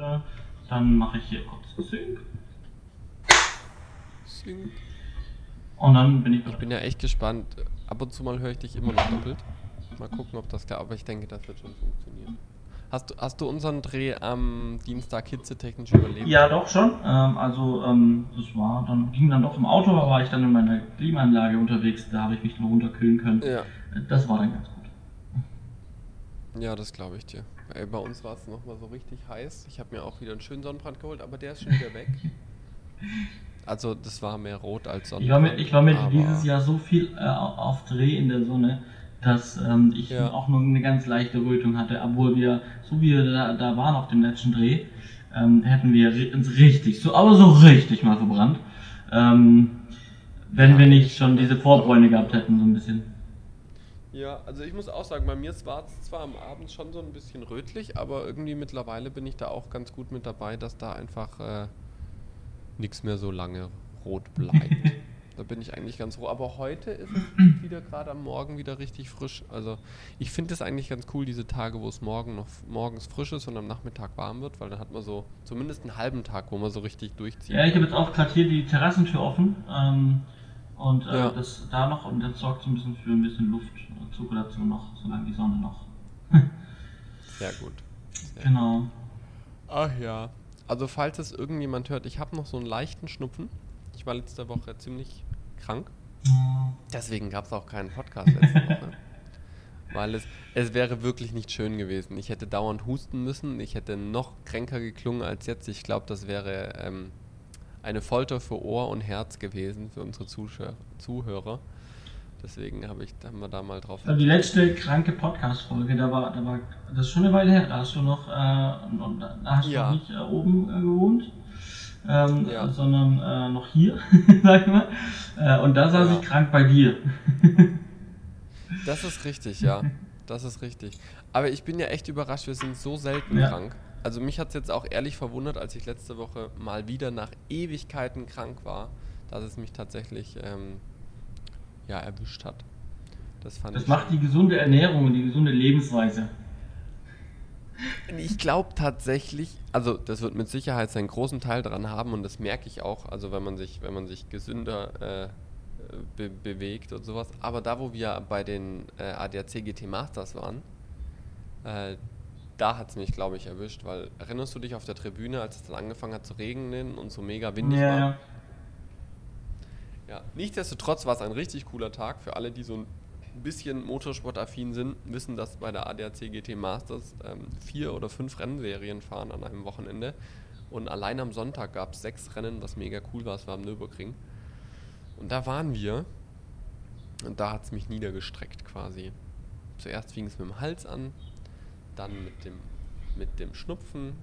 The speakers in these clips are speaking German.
äh, dann mache ich hier kurz Sync. Sync. Und dann bin ich Ich bin ja echt gespannt. Ab und zu mal höre ich dich immer noch doppelt. Mal gucken, ob das klappt. Aber ich denke, das wird schon funktionieren. Hast du, hast du unseren Dreh am Dienstag hitzetechnisch überlebt? Ja, doch schon. Ähm, also ähm, das war dann ging dann doch im Auto, da war ich dann in meiner Klimaanlage unterwegs, da habe ich mich nur runterkühlen können. Ja, Das war dann ganz gut. ja das glaube ich dir. Ey, bei uns war es nochmal so richtig heiß. Ich habe mir auch wieder einen schönen Sonnenbrand geholt, aber der ist schon wieder weg. Also das war mehr rot als Ich war Sonnenbrand. mit, ich war mit dieses Jahr so viel äh, auf Dreh in der Sonne, dass ähm, ich Ja. auch nur eine ganz leichte Rötung hatte, obwohl wir, so wie wir da, da waren auf dem letzten Dreh, ähm, hätten wir uns richtig, so aber so richtig mal verbrannt, ähm, wenn Ja, wir nicht schon diese Vorbräune gehabt hätten, so ein bisschen. Ja, also ich muss auch sagen, bei mir war es zwar am Abend schon so ein bisschen rötlich, aber irgendwie mittlerweile bin ich da auch ganz gut mit dabei, dass da einfach äh, nichts mehr so lange rot bleibt. da bin ich eigentlich ganz froh. Aber heute ist es wieder gerade am Morgen wieder richtig frisch. Also ich finde es eigentlich ganz cool, diese Tage, wo es morgen noch morgens frisch ist und am Nachmittag warm wird, weil dann hat man so zumindest einen halben Tag, wo man so richtig durchzieht. Ja, ich habe jetzt auch gerade hier die Terrassentür offen ähm, und äh, Ja. das da noch und das sorgt so ein bisschen für ein bisschen Luftzirkulation noch, solange die Sonne noch. Sehr gut. Sehr Genau. Ach ja. Also falls es irgendjemand hört, ich habe noch so einen leichten Schnupfen. Ich war letzte Woche ziemlich krank. Deswegen gab es auch keinen Podcast letzte Woche. Weil es, es wäre wirklich nicht schön gewesen. Ich hätte dauernd husten müssen. Ich hätte noch kränker geklungen als jetzt. Ich glaube, das wäre ähm, eine Folter für Ohr und Herz gewesen für unsere Zuschauer, Zuhörer. Deswegen habe ich, haben wir da mal drauf. Also die letzte kranke Podcast-Folge, da war, da war, das ist schon eine Weile her, da hast du noch, äh, da hast du Ja. nicht äh, oben äh, gewohnt, ähm, Ja. sondern äh, noch hier, sag ich mal. Äh, und da saß Ja. ich krank bei dir. Das ist richtig, ja. Das ist richtig. Aber ich bin ja echt überrascht, wir sind so selten krank. Also mich hat es jetzt auch ehrlich verwundert, als ich letzte Woche mal wieder nach Ewigkeiten krank war, dass es mich tatsächlich ähm, ja, erwischt hat. Das fand Das ich. macht die gesunde Ernährung und die gesunde Lebensweise. Ich glaube tatsächlich, also das wird mit Sicherheit seinen großen Teil dran haben und das merke ich auch, also wenn man sich, wenn man sich gesünder äh, be bewegt und sowas. Aber da, wo wir bei den äh, ADAC GT Masters waren, äh, da hat es mich, glaube ich, erwischt, weil erinnerst du dich auf der Tribüne, als es dann angefangen hat zu regnen und so mega windig Ja, war? ja. Ja, nichtsdestotrotz war es ein richtig cooler Tag für alle, die so ein bisschen motorsportaffin sind, wissen, dass bei der ADAC GT Masters ähm, vier oder fünf Rennserien fahren an einem Wochenende. Und allein am Sonntag gab es sechs Rennen, was mega cool war. Es war am Nürburgring. Und da waren wir. Und da hat es mich niedergestreckt quasi. Zuerst fing es mit dem Hals an, dann mit dem, mit dem Schnupfen.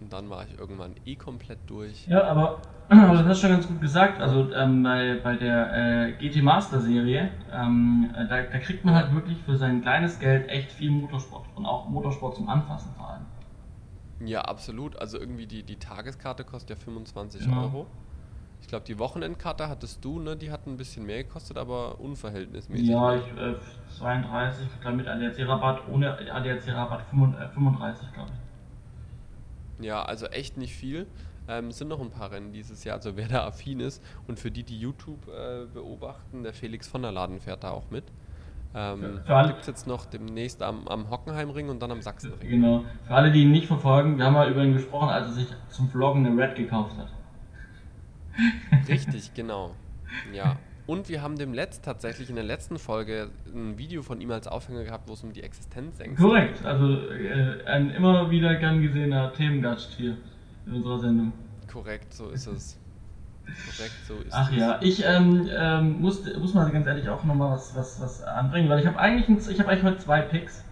Und dann war ich irgendwann eh komplett durch. Ja, aber, aber das hast du schon ganz gut gesagt. Also ähm, bei, bei der äh, GT Master Serie, ähm, äh, da, da kriegt man halt wirklich für sein kleines Geld echt viel Motorsport. Und auch Motorsport zum Anfassen vor allem. Ja, absolut. Also irgendwie die, die Tageskarte kostet ja 25 Ja. Euro. Ich glaube, die Wochenendkarte hattest du, ne? Die hat ein bisschen mehr gekostet, aber unverhältnismäßig. Ja, ich, äh, 32, dann mit ADAC-Rabatt, ohne ADAC-Rabatt 35, glaube ich. Ja, also echt nicht viel. Ähm, es sind noch ein paar Rennen dieses Jahr, also wer da affin ist. Und für die, die YouTube äh, beobachten, der Felix von der Laden fährt da auch mit. Ähm, Für- für alle- Gibt es jetzt noch demnächst am, am Hockenheimring und dann am Sachsenring. Genau. Für alle, die ihn nicht verfolgen, wir haben mal über ihn gesprochen, als er sich zum Vloggen eine Red gekauft hat. Richtig, genau. Ja. Und wir haben dem letzt tatsächlich in der letzten Folge ein Video von ihm als Aufhänger gehabt, wo es um die Existenzängste Korrekt, also äh, ein immer wieder gern gesehener Themengast hier in unserer Sendung. Korrekt, so ist es. Korrekt, so ist Ach es. ja, ich ähm, ähm, muss, muss mal ganz ehrlich auch nochmal was, was, was anbringen, weil ich habe eigentlich, ein, ich habe eigentlich heute zwei Picks,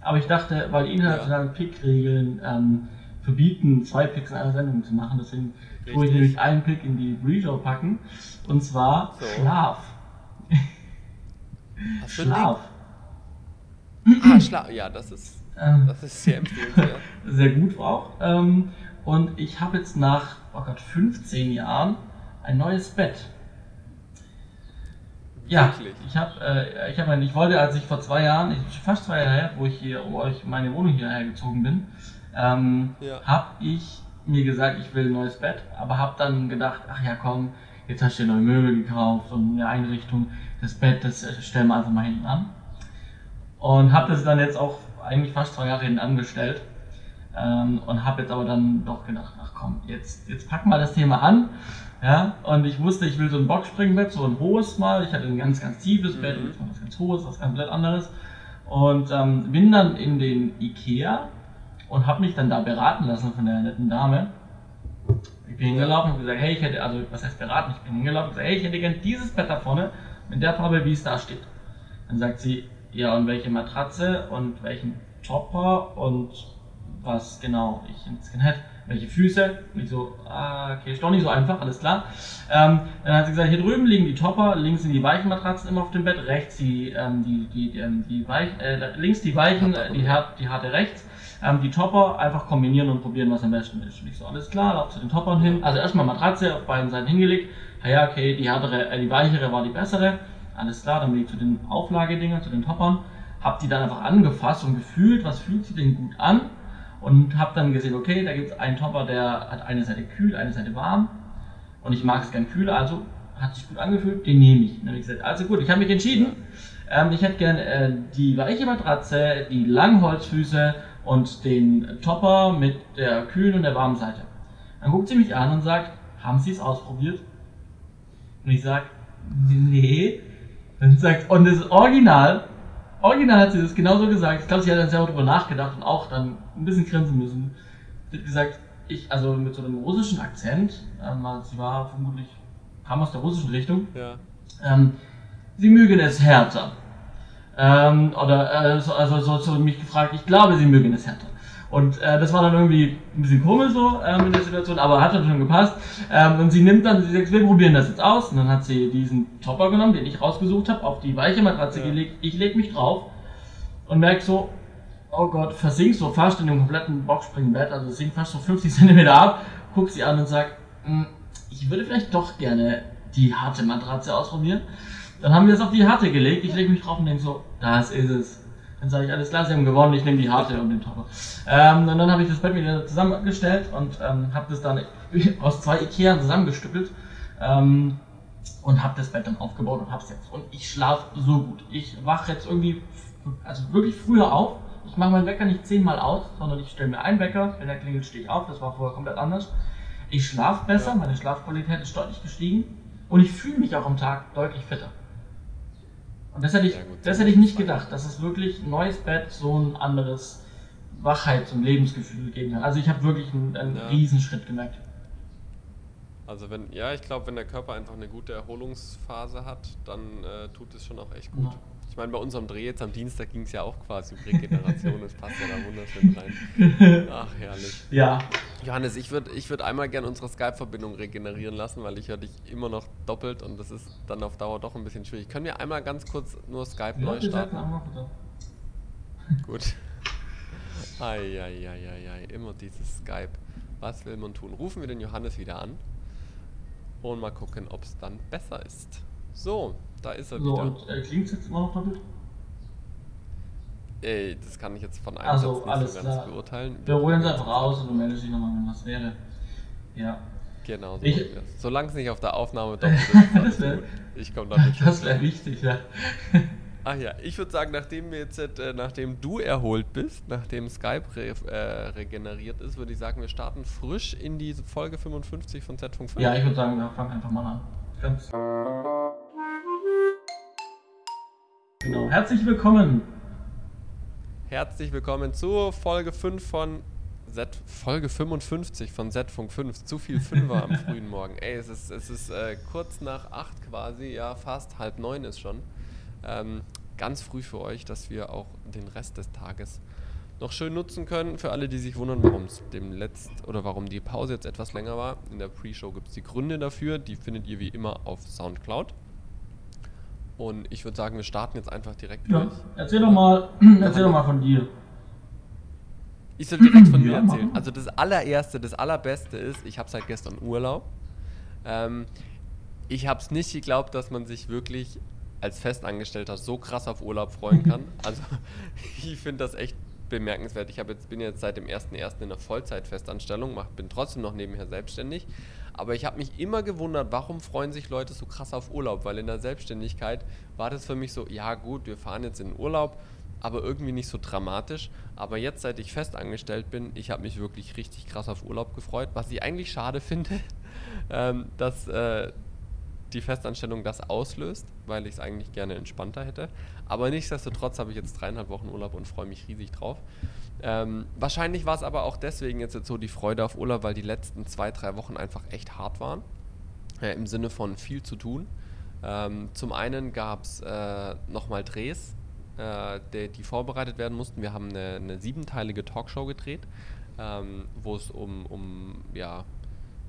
aber ich dachte, weil die internationalen Pick-Regeln ähm, verbieten, zwei Picks in einer Sendung zu machen, deswegen tue ich Richtig. nämlich einen Pick in die Pre-Show packen, und zwar So. Schlaf. Schlaf. Ah, Schlaf. Ja, das ist, Ähm, das ist sehr empfehlenswert. sehr gut auch. Ähm, und ich habe jetzt nach, oh Gott, 15 Jahren ein neues Bett. Ja, Wirklich. ich habe, äh, ich habe, ich wollte, als ich vor zwei Jahren, ich, fast zwei Jahre her, wo ich hier, wo ich meine Wohnung hierher gezogen bin, ähm, ja. habe ich mir gesagt, ich will ein neues Bett, aber habe dann gedacht, ach ja komm, jetzt hast du dir neue Möbel gekauft und eine Einrichtung, das Bett, das stellen wir einfach mal hinten an. Und habe das dann jetzt auch eigentlich fast zwei Jahre hinten angestellt ähm, und habe jetzt aber dann doch gedacht, ach komm, jetzt, jetzt packen wir das Thema an. Ja, und ich wusste, ich will so ein Boxspringbett, so ein hohes mal. Ich hatte ein ganz, ganz tiefes Bett, mhm. jetzt mal was ganz hohes, was komplett anderes. Und ähm, bin dann in den Ikea und habe mich dann da beraten lassen von der netten Dame. Ich bin hingelaufen und gesagt, hey, ich hätte, also was heißt beraten? Ich bin hingelaufen und gesagt, hey, ich hätte gern dieses Bett da vorne mit der Farbe, wie es da steht. Dann sagt sie, ja, und welche Matratze und welchen Topper und was genau ich ins hätte, welche Füße. Und ich so, ah, okay, ist doch nicht so einfach, alles klar. Ähm, dann hat sie gesagt, hier drüben liegen die Topper, links sind die weichen Matratzen immer auf dem Bett, rechts die, ähm, die, die, die, ähm, die weich, äh, links die weichen, äh, die, die harte rechts. Ähm, die Topper einfach kombinieren und probieren, was am besten ist. Und ich so, alles klar, lauf zu den Toppern hin. Also erstmal Matratze auf beiden Seiten hingelegt. Ah ja, okay, die härtere, äh, die weichere war die bessere. Alles klar, dann bin ich zu den Auflagedingern, zu den Toppern. Hab die dann einfach angefasst und gefühlt, was fühlt sich denn gut an? Und hab dann gesehen, okay, da gibt es einen Topper, der hat eine Seite kühl, eine Seite warm. Und ich mag es gern kühl, also hat sich gut angefühlt, den nehme ich. Dann habe ich gesagt, also gut, ich habe mich entschieden. Ähm, ich hätte gern äh, die weiche Matratze, die Langholzfüße und den Topper mit der kühlen und der warmen Seite. Dann guckt sie mich an und sagt, haben Sie es ausprobiert? Und ich sage, nee. Dann sagt, und das Original, original hat sie das genauso gesagt. Ich glaube, sie hat dann selber darüber nachgedacht und auch dann ein bisschen grinsen müssen. Sie hat gesagt, ich, also mit so einem russischen Akzent, ähm, sie war vermutlich, kam aus der russischen Richtung, ja. ähm, sie mögen es härter. Ähm, oder äh, so, also so, so mich gefragt, ich glaube, sie mögen es härter. Und äh, das war dann irgendwie ein bisschen komisch so ähm, in der Situation, aber hat dann schon gepasst. Ähm, und sie nimmt dann, sie sagt, wir probieren das jetzt aus. Und dann hat sie diesen Topper genommen, den ich rausgesucht habe, auf die weiche Matratze ja. gelegt. Ich leg mich drauf und merke so, oh Gott, versink so fast in dem kompletten Boxspringbett, also sink fast so 50 cm ab, guck sie an und sag, hm, ich würde vielleicht doch gerne die harte Matratze ausprobieren. Dann haben wir es auf die harte gelegt. Ich lege mich drauf und denke so, das ist es. Dann sage ich, alles klar, sie haben gewonnen, ich nehme die harte und den Topper. Ähm, und dann habe ich das Bett wieder zusammengestellt und ähm, habe das dann aus zwei Ikea zusammengestückelt ähm, und habe das Bett dann aufgebaut und habe es jetzt. Und ich schlafe so gut. Ich wache jetzt irgendwie, also wirklich früher auf. Ich mache meinen Wecker nicht zehnmal aus, sondern ich stelle mir einen Wecker, wenn der klingelt, stehe ich auf. Das war vorher komplett anders. Ich schlafe besser, meine Schlafqualität ist deutlich gestiegen und ich fühle mich auch am Tag deutlich fitter. Und das hätte ich, das hätte ich nicht gedacht, dass es wirklich ein neues Bett so ein anderes Wachheits- und Lebensgefühl geben kann. Also ich habe wirklich einen, einen ja. Riesenschritt gemerkt. Also wenn, ja, ich glaube, wenn der Körper einfach eine gute Erholungsphase hat, dann äh, tut es schon auch echt gut. Ja. Ich meine, bei unserem Dreh jetzt am Dienstag ging es ja auch quasi um Regeneration, das passt ja da wunderschön rein. Ach, herrlich. Ja. Johannes, ich würde ich würd einmal gerne unsere Skype-Verbindung regenerieren lassen, weil ich höre dich immer noch doppelt und das ist dann auf Dauer doch ein bisschen schwierig. Können wir einmal ganz kurz nur Skype ja, neu starten? Gut. Eieieiei, immer dieses Skype. Was will man tun? Rufen wir den Johannes wieder an und mal gucken, ob es dann besser ist. So, da ist er so, wieder. Und äh, klingt es jetzt immer noch doppelt? Ey, das kann ich jetzt von einem also, Satz nicht alles so ganz klar. beurteilen. Wir holen es einfach raus und du meldest dich nochmal, wenn was wäre. Ja. Genau, so ich, Solange es nicht auf der Aufnahme doppelt ist, wär, ich komme da nicht Das wäre wichtig, ja. Ach ja, ich würde sagen, nachdem wir jetzt, äh, nachdem du erholt bist, nachdem Skype re äh, regeneriert ist, würde ich sagen, wir starten frisch in die Folge 55 von Z.5. Ja, ich würde sagen, wir fangen einfach mal an. Ganz Genau. Herzlich willkommen. Herzlich willkommen zur Folge 5 von Z, Folge 55 von Z-Funk 5. Zu viel Fünfer am frühen Morgen. Ey, es ist, es ist äh, kurz nach 8 quasi, ja, fast halb 9 ist schon. Ähm, ganz früh für euch, dass wir auch den Rest des Tages noch schön nutzen können. Für alle, die sich wundern, warum es dem letzt oder warum die Pause jetzt etwas länger war. In der Pre-Show gibt es die Gründe dafür. Die findet ihr wie immer auf Soundcloud. Und ich würde sagen, wir starten jetzt einfach direkt ja. durch. Erzähl doch mal, erzähl doch mal von dir. Ich soll direkt von mir erzählen. Also das allererste, das allerbeste ist, ich habe seit gestern Urlaub. Ähm, ich habe es nicht geglaubt, dass man sich wirklich als Festangestellter so krass auf Urlaub freuen kann. Also ich finde das echt bemerkenswert. Ich jetzt, bin jetzt seit dem 1.1. in einer Vollzeitfestanstellung, mach, bin trotzdem noch nebenher selbstständig. Aber ich habe mich immer gewundert, warum freuen sich Leute so krass auf Urlaub? Weil in der Selbstständigkeit war das für mich so, ja gut, wir fahren jetzt in den Urlaub, aber irgendwie nicht so dramatisch. Aber jetzt, seit ich festangestellt bin, ich habe mich wirklich richtig krass auf Urlaub gefreut. Was ich eigentlich schade finde, ähm, dass äh, die Festanstellung das auslöst, weil ich es eigentlich gerne entspannter hätte. Aber nichtsdestotrotz habe ich jetzt dreieinhalb Wochen Urlaub und freue mich riesig drauf. Ähm, wahrscheinlich war es aber auch deswegen jetzt, jetzt so die Freude auf Urlaub, weil die letzten zwei, drei Wochen einfach echt hart waren. Äh, Im Sinne von viel zu tun. Ähm, zum einen gab es äh, nochmal Drehs, äh, die, die, vorbereitet werden mussten. Wir haben eine, eine siebenteilige Talkshow gedreht, ähm, wo es um, um ja,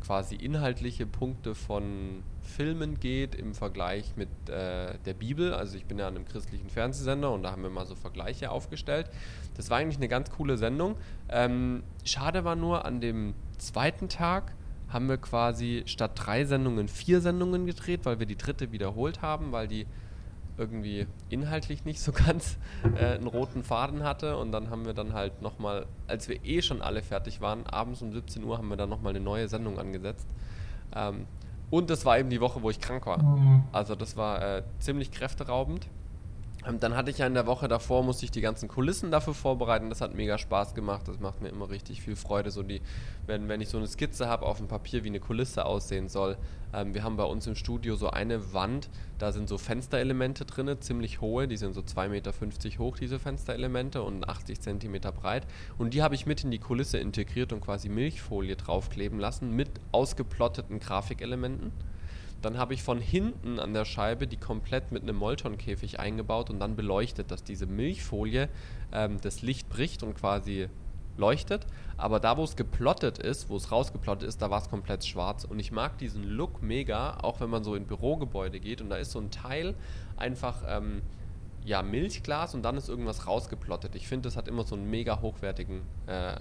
quasi inhaltliche Punkte von Filmen geht im Vergleich mit äh, der Bibel. Also ich bin ja an einem christlichen Fernsehsender und da haben wir mal so Vergleiche aufgestellt. Das war eigentlich eine ganz coole Sendung. Ähm, schade war nur, an dem zweiten Tag haben wir quasi statt drei Sendungen vier Sendungen gedreht, weil wir die dritte wiederholt haben, weil die irgendwie inhaltlich nicht so ganz äh, einen roten Faden hatte. Und dann haben wir dann halt nochmal, als wir eh schon alle fertig waren, abends um 17 Uhr haben wir dann nochmal eine neue Sendung angesetzt. Ähm, und das war eben die Woche, wo ich krank war. Mhm. Also das war äh, ziemlich kräfteraubend. Ähm, dann hatte ich ja in der Woche davor, musste ich die ganzen Kulissen dafür vorbereiten. Das hat mega Spaß gemacht. Das macht mir immer richtig viel Freude. So die, wenn, wenn ich so eine Skizze habe auf dem Papier, wie eine Kulisse aussehen soll. Ähm, wir haben bei uns im Studio so eine Wand, da sind so Fensterelemente drin, ziemlich hohe. Die sind so 2,50 Meter hoch, diese Fensterelemente, und 80 Zentimeter breit. Und die habe ich mit in die Kulisse integriert und quasi Milchfolie draufkleben lassen mit ausgeplotteten Grafikelementen. Dann habe ich von hinten an der Scheibe die komplett mit einem Molton-Käfig eingebaut und dann beleuchtet, dass diese Milchfolie ähm, das Licht bricht und quasi leuchtet. Aber da, wo es geplottet ist, wo es rausgeplottet ist, da war es komplett schwarz. Und ich mag diesen Look mega, auch wenn man so in Bürogebäude geht und da ist so ein Teil einfach ähm, ja, Milchglas und dann ist irgendwas rausgeplottet. Ich finde, das hat immer so einen mega hochwertigen äh,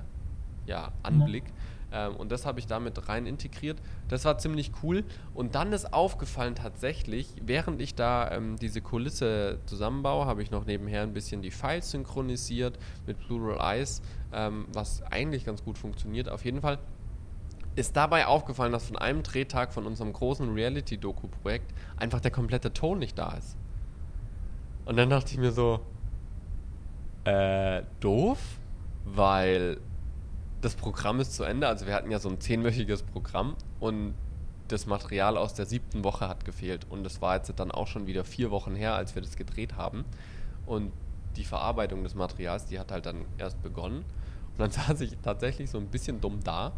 ja, Anblick. Ähm, und das habe ich damit rein integriert. Das war ziemlich cool. Und dann ist aufgefallen tatsächlich, während ich da ähm, diese Kulisse zusammenbaue, habe ich noch nebenher ein bisschen die Files synchronisiert mit Plural Eyes, ähm, was eigentlich ganz gut funktioniert. Auf jeden Fall ist dabei aufgefallen, dass von einem Drehtag von unserem großen Reality-Doku-Projekt einfach der komplette Ton nicht da ist. Und dann dachte ich mir so, äh, doof, weil das Programm ist zu Ende. Also wir hatten ja so ein zehnwöchiges Programm und das Material aus der siebten Woche hat gefehlt. Und das war jetzt dann auch schon wieder vier Wochen her, als wir das gedreht haben. Und die Verarbeitung des Materials, die hat halt dann erst begonnen. Und dann saß ich tatsächlich so ein bisschen dumm da,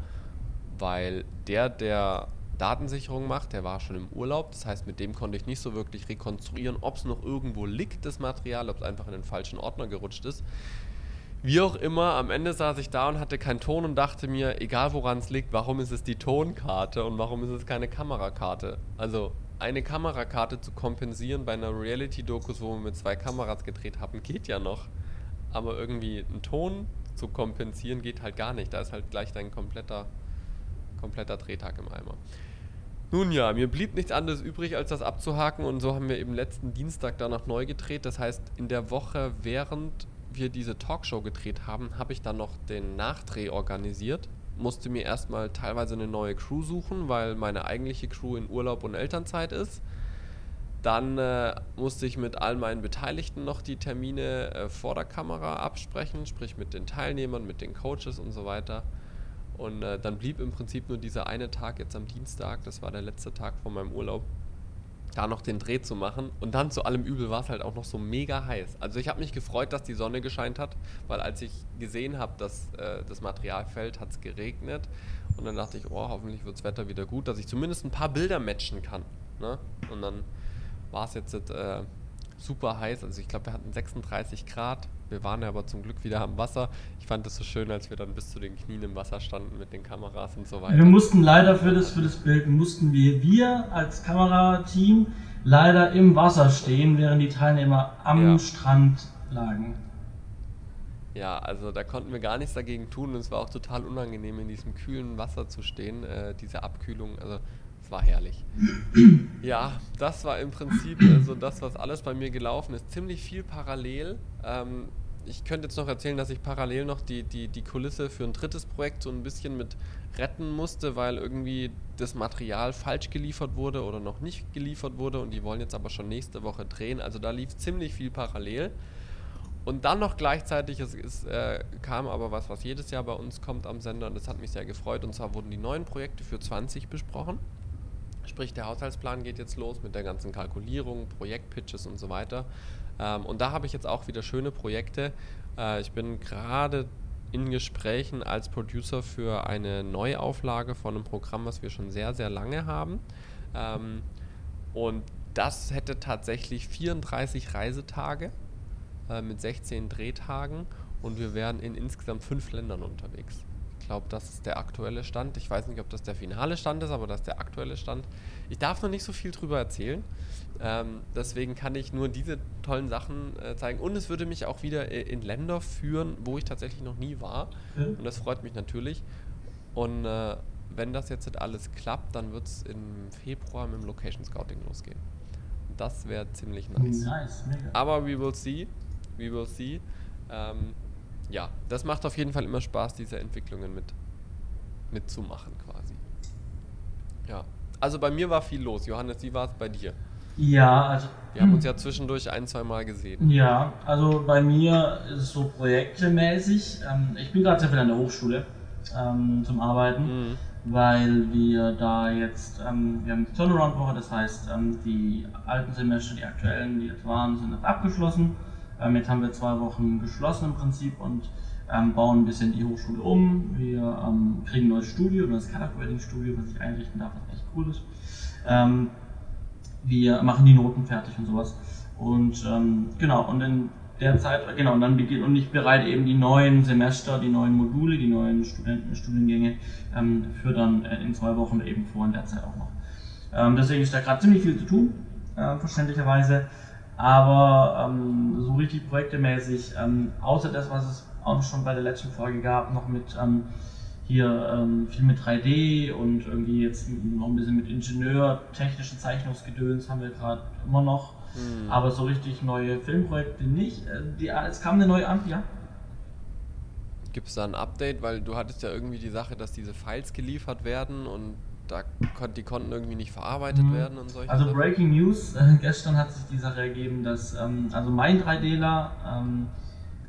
weil der, der Datensicherung macht, der war schon im Urlaub. Das heißt, mit dem konnte ich nicht so wirklich rekonstruieren, ob es noch irgendwo liegt, das Material, ob es einfach in den falschen Ordner gerutscht ist. Wie auch immer, am Ende saß ich da und hatte keinen Ton und dachte mir, egal woran es liegt, warum ist es die Tonkarte und warum ist es keine Kamerakarte? Also eine Kamerakarte zu kompensieren bei einer Reality-Dokus, wo wir mit zwei Kameras gedreht haben, geht ja noch. Aber irgendwie einen Ton zu kompensieren geht halt gar nicht. Da ist halt gleich dein kompletter, kompletter Drehtag im Eimer. Nun ja, mir blieb nichts anderes übrig, als das abzuhaken und so haben wir eben letzten Dienstag danach neu gedreht. Das heißt, in der Woche während wir diese Talkshow gedreht haben, habe ich dann noch den Nachdreh organisiert. Musste mir erstmal teilweise eine neue Crew suchen, weil meine eigentliche Crew in Urlaub und Elternzeit ist. Dann äh, musste ich mit all meinen Beteiligten noch die Termine äh, vor der Kamera absprechen, sprich mit den Teilnehmern, mit den Coaches und so weiter. Und äh, dann blieb im Prinzip nur dieser eine Tag jetzt am Dienstag, das war der letzte Tag von meinem Urlaub, da noch den Dreh zu machen. Und dann zu allem Übel war es halt auch noch so mega heiß. Also ich habe mich gefreut, dass die Sonne gescheint hat, weil als ich gesehen habe, dass äh, das Material fällt, hat es geregnet. Und dann dachte ich, oh, hoffentlich wird das Wetter wieder gut, dass ich zumindest ein paar Bilder matchen kann. Ne? Und dann war es jetzt äh, super heiß. Also ich glaube, wir hatten 36 Grad. Wir waren ja aber zum Glück wieder am Wasser. Ich fand es so schön, als wir dann bis zu den Knien im Wasser standen mit den Kameras und so weiter. Wir mussten leider für das, für das Bild, mussten wir, wir als Kamerateam leider im Wasser stehen, während die Teilnehmer am ja. Strand lagen. Ja, also da konnten wir gar nichts dagegen tun und es war auch total unangenehm, in diesem kühlen Wasser zu stehen, äh, diese Abkühlung. Also war herrlich. Ja, das war im Prinzip also das, was alles bei mir gelaufen ist. Ziemlich viel parallel. Ähm, ich könnte jetzt noch erzählen, dass ich parallel noch die, die, die Kulisse für ein drittes Projekt so ein bisschen mit retten musste, weil irgendwie das Material falsch geliefert wurde oder noch nicht geliefert wurde und die wollen jetzt aber schon nächste Woche drehen. Also da lief ziemlich viel parallel. Und dann noch gleichzeitig, es, es äh, kam aber was, was jedes Jahr bei uns kommt am Sender und das hat mich sehr gefreut. Und zwar wurden die neuen Projekte für 20 besprochen. Sprich, der Haushaltsplan geht jetzt los mit der ganzen Kalkulierung, Projektpitches und so weiter. Ähm, und da habe ich jetzt auch wieder schöne Projekte. Äh, ich bin gerade in Gesprächen als Producer für eine Neuauflage von einem Programm, was wir schon sehr, sehr lange haben. Ähm, und das hätte tatsächlich 34 Reisetage äh, mit 16 Drehtagen und wir wären in insgesamt fünf Ländern unterwegs. Ich glaube, das ist der aktuelle Stand. Ich weiß nicht, ob das der finale Stand ist, aber das ist der aktuelle Stand. Ich darf noch nicht so viel drüber erzählen. Ähm, deswegen kann ich nur diese tollen Sachen äh, zeigen. Und es würde mich auch wieder äh, in Länder führen, wo ich tatsächlich noch nie war. Mhm. Und das freut mich natürlich. Und äh, wenn das jetzt alles klappt, dann wird es im Februar mit dem Location Scouting losgehen. Das wäre ziemlich nice. nice Aber we will see. We will see. Ähm, ja, das macht auf jeden Fall immer Spaß, diese Entwicklungen mit mitzumachen quasi. Ja. Also bei mir war viel los. Johannes, wie war es bei dir? Ja, also. Wir haben uns ja zwischendurch ein, zwei Mal gesehen. Ja, also bei mir ist es so projektemäßig. Ähm, ich bin gerade sehr viel an der Hochschule ähm, zum Arbeiten, mhm. weil wir da jetzt, ähm, wir haben die Turnaround-Woche, das heißt, ähm, die alten Semester, die aktuellen, die jetzt waren, sind jetzt abgeschlossen. Ähm, jetzt haben wir zwei Wochen geschlossen im Prinzip und ähm, bauen ein bisschen die Hochschule um. Wir kriegen ein neues Studio, ein neues Color Grading Studio, was ich einrichten darf, was echt cool ist wir machen die Noten fertig und sowas. Und ähm, genau, und in der Zeit, genau, und dann beginnt, und ich bereite eben die neuen Semester, die neuen Module, die neuen Studenten, Studiengänge ähm, für dann äh, in zwei Wochen eben vor in der Zeit auch noch. Ähm, deswegen ist da gerade ziemlich viel zu tun, äh, verständlicherweise. Aber ähm, so richtig projektemäßig, ähm, außer das, was es auch schon bei der letzten Folge gab, noch mit ähm, hier ähm, viel mit 3D und irgendwie jetzt noch ein bisschen mit Ingenieur, technischen Zeichnungsgedöns haben wir gerade immer noch. Mhm. Aber so richtig neue Filmprojekte nicht. Äh, die, es kam eine neue an, ja. Gibt es da ein Update? Weil du hattest ja irgendwie die Sache, dass diese Files geliefert werden und da kon die konnten irgendwie nicht verarbeitet mhm. werden und solche Also Sachen. Breaking News, äh, gestern hat sich die Sache ergeben, dass ähm, also mein 3Dler ähm,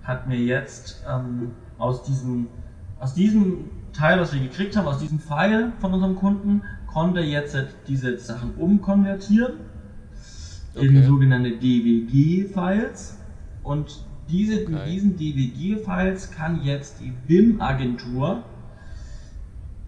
hat mir jetzt ähm, aus diesem aus diesem Teil, was wir gekriegt haben, aus diesem File von unserem Kunden, konnte jetzt diese Sachen umkonvertieren okay. in sogenannte DWG-Files. Und diese, okay. diesen DWG-Files kann jetzt die BIM-Agentur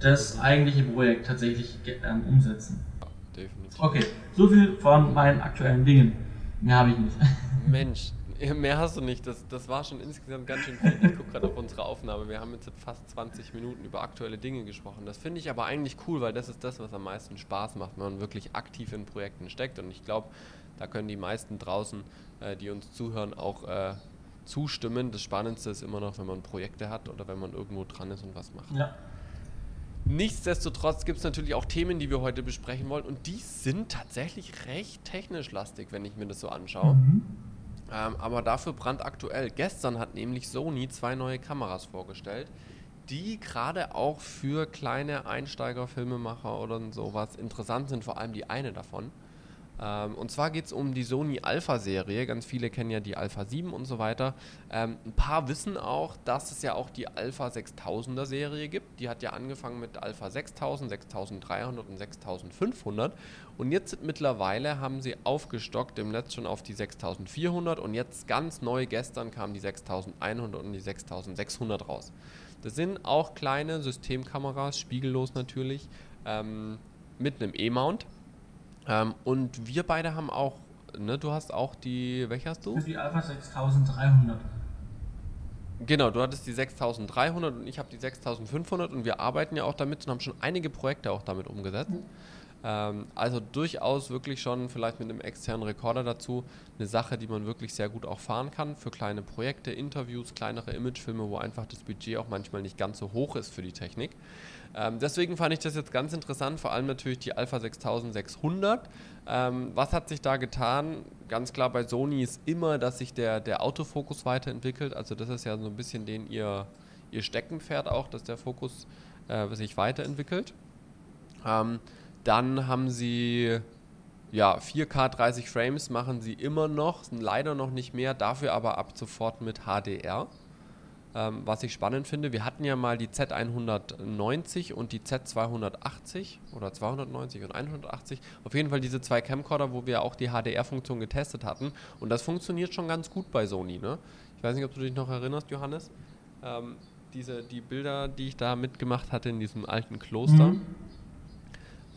das eigentliche Projekt tatsächlich ähm, umsetzen. Ja, definitiv. Okay, so viel von meinen aktuellen Dingen. Mehr habe ich nicht. Mensch, Mehr hast du nicht. Das, das war schon insgesamt ganz schön viel. Ich gucke gerade auf unsere Aufnahme. Wir haben jetzt fast 20 Minuten über aktuelle Dinge gesprochen. Das finde ich aber eigentlich cool, weil das ist das, was am meisten Spaß macht, wenn man wirklich aktiv in Projekten steckt. Und ich glaube, da können die meisten draußen, äh, die uns zuhören, auch äh, zustimmen. Das Spannendste ist immer noch, wenn man Projekte hat oder wenn man irgendwo dran ist und was macht. Ja. Nichtsdestotrotz gibt es natürlich auch Themen, die wir heute besprechen wollen. Und die sind tatsächlich recht technisch lastig, wenn ich mir das so anschaue. Mhm. Ähm, aber dafür brandaktuell. Gestern hat nämlich Sony zwei neue Kameras vorgestellt, die gerade auch für kleine Einsteiger, Filmemacher oder sowas interessant sind, vor allem die eine davon. Ähm, und zwar geht es um die Sony Alpha-Serie. Ganz viele kennen ja die Alpha 7 und so weiter. Ähm, ein paar wissen auch, dass es ja auch die Alpha 6000er Serie gibt. Die hat ja angefangen mit Alpha 6000, 6300 und 6500. Und jetzt mittlerweile haben sie aufgestockt im Netz schon auf die 6400 und jetzt ganz neu gestern kamen die 6100 und die 6600 raus. Das sind auch kleine Systemkameras, spiegellos natürlich, ähm, mit einem E-Mount. Ähm, und wir beide haben auch, ne, du hast auch die, welche hast du? Die Alpha 6300. Genau, du hattest die 6300 und ich habe die 6500 und wir arbeiten ja auch damit und haben schon einige Projekte auch damit umgesetzt. Mhm. Ähm, also durchaus wirklich schon vielleicht mit einem externen Rekorder dazu eine Sache, die man wirklich sehr gut auch fahren kann für kleine Projekte, Interviews, kleinere Imagefilme, wo einfach das Budget auch manchmal nicht ganz so hoch ist für die Technik. Ähm, deswegen fand ich das jetzt ganz interessant, vor allem natürlich die Alpha 6600. Ähm, was hat sich da getan? Ganz klar bei Sony ist immer, dass sich der, der Autofokus weiterentwickelt. Also das ist ja so ein bisschen den ihr, ihr Steckenpferd auch, dass der Fokus äh, sich weiterentwickelt. Ähm, dann haben sie ja 4K 30 Frames machen sie immer noch, leider noch nicht mehr, dafür aber ab sofort mit HDR. Ähm, was ich spannend finde, wir hatten ja mal die Z190 und die Z280 oder 290 und 180. Auf jeden Fall diese zwei Camcorder, wo wir auch die HDR-Funktion getestet hatten. Und das funktioniert schon ganz gut bei Sony. Ne? Ich weiß nicht, ob du dich noch erinnerst, Johannes. Ähm, diese, die Bilder, die ich da mitgemacht hatte in diesem alten Kloster. Mhm.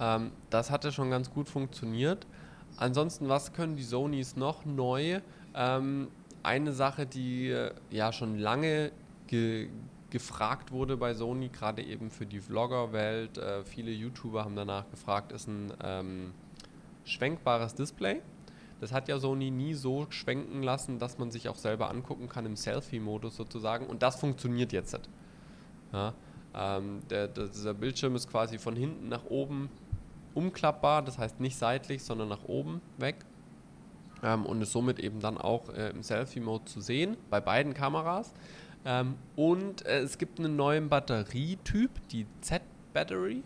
Ähm, das hatte schon ganz gut funktioniert. Ansonsten, was können die Sonys noch neu? Ähm, eine Sache, die äh, ja schon lange ge gefragt wurde bei Sony, gerade eben für die Vlogger-Welt. Äh, viele YouTuber haben danach gefragt, ist ein ähm, schwenkbares Display. Das hat ja Sony nie so schwenken lassen, dass man sich auch selber angucken kann im Selfie-Modus sozusagen. Und das funktioniert jetzt. Ja, ähm, der, der, dieser Bildschirm ist quasi von hinten nach oben umklappbar, das heißt nicht seitlich, sondern nach oben weg. Ähm, und ist somit eben dann auch äh, im Selfie-Mode zu sehen, bei beiden Kameras. Ähm, und äh, es gibt einen neuen Batterietyp, die Z-Battery.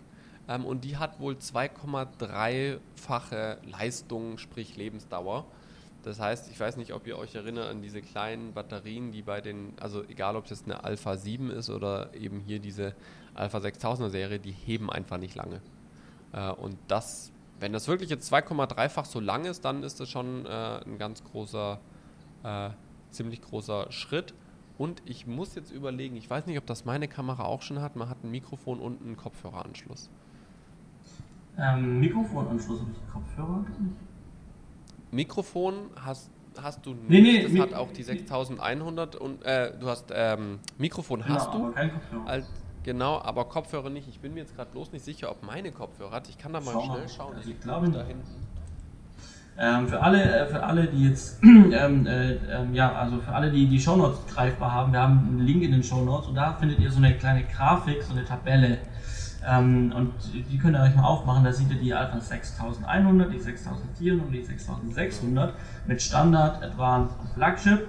Ähm, und die hat wohl 2,3-fache Leistung, sprich Lebensdauer. Das heißt, ich weiß nicht, ob ihr euch erinnert an diese kleinen Batterien, die bei den, also egal ob es jetzt eine Alpha 7 ist oder eben hier diese Alpha 6000er Serie, die heben einfach nicht lange. Äh, und das, wenn das wirklich jetzt 2,3-fach so lang ist, dann ist das schon äh, ein ganz großer, äh, ziemlich großer Schritt. Und ich muss jetzt überlegen, ich weiß nicht, ob das meine Kamera auch schon hat. Man hat ein Mikrofon und einen Kopfhöreranschluss. Ähm, Mikrofonanschluss und Kopfhörer? Mikrofon hast, hast du nicht. Nee, nee, das hat auch die 6100 und äh, du hast ähm, Mikrofon genau, hast du. Kein Kopfhörer. Als, genau, aber Kopfhörer nicht. Ich bin mir jetzt gerade bloß nicht sicher, ob meine Kopfhörer hat. Ich kann da mal Schau schnell mal. schauen. Also ich glaube da hinten. Ähm, für, alle, äh, für alle, die jetzt, ähm, äh, ähm, ja, also für alle, die die Shownotes greifbar haben, wir haben einen Link in den Shownotes und da findet ihr so eine kleine Grafik, so eine Tabelle. Ähm, und die könnt ihr euch mal aufmachen, da seht ihr die Alpha 6100, die 6400 und die 6600 mit Standard, Advanced und Flagship.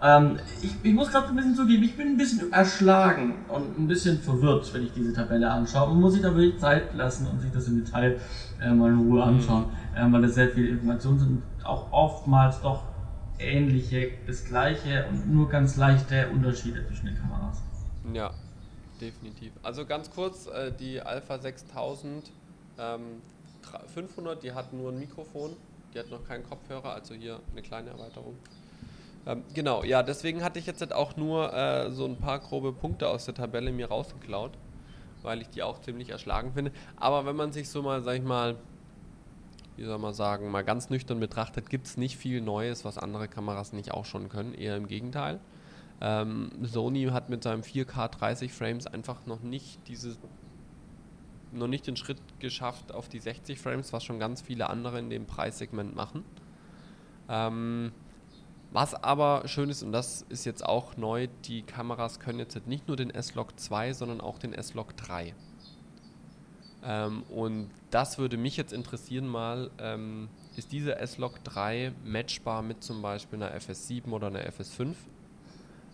Ähm, ich, ich, muss gerade ein bisschen zugeben, ich bin ein bisschen erschlagen und ein bisschen verwirrt, wenn ich diese Tabelle anschaue. Und muss sich da wirklich Zeit lassen und sich das im Detail äh, mal in Ruhe anschauen, mhm. Äh, weil das sehr viele Informationen sind, auch oftmals doch ähnliche, das gleiche und nur ganz leichte Unterschiede zwischen den Kameras. Ja, definitiv. Also ganz kurz, äh, die Alpha 6000 ähm, 500, die hat nur ein Mikrofon, die hat noch keinen Kopfhörer, also hier eine kleine Erweiterung. Ähm, genau, ja, deswegen hatte ich jetzt halt auch nur äh, so ein paar grobe Punkte aus der Tabelle mir rausgeklaut, weil ich die auch ziemlich erschlagen finde. Aber wenn man sich so mal, sag ich mal, wie soll man sagen, mal ganz nüchtern betrachtet, gibt es nicht viel Neues, was andere Kameras nicht auch schon können, eher im Gegenteil. Ähm, Sony hat mit seinem 4K 30 Frames einfach noch nicht dieses noch nicht den Schritt geschafft auf die 60 Frames, was schon ganz viele andere in dem Preissegment machen. Ähm, was aber schön ist, und das ist jetzt auch neu, die Kameras können jetzt nicht nur den S-Log 2, sondern auch den S-Log 3. Ähm, und das würde mich jetzt interessieren mal, ähm, ist diese S-Log 3 matchbar mit zum Beispiel einer FS7 oder einer FS5?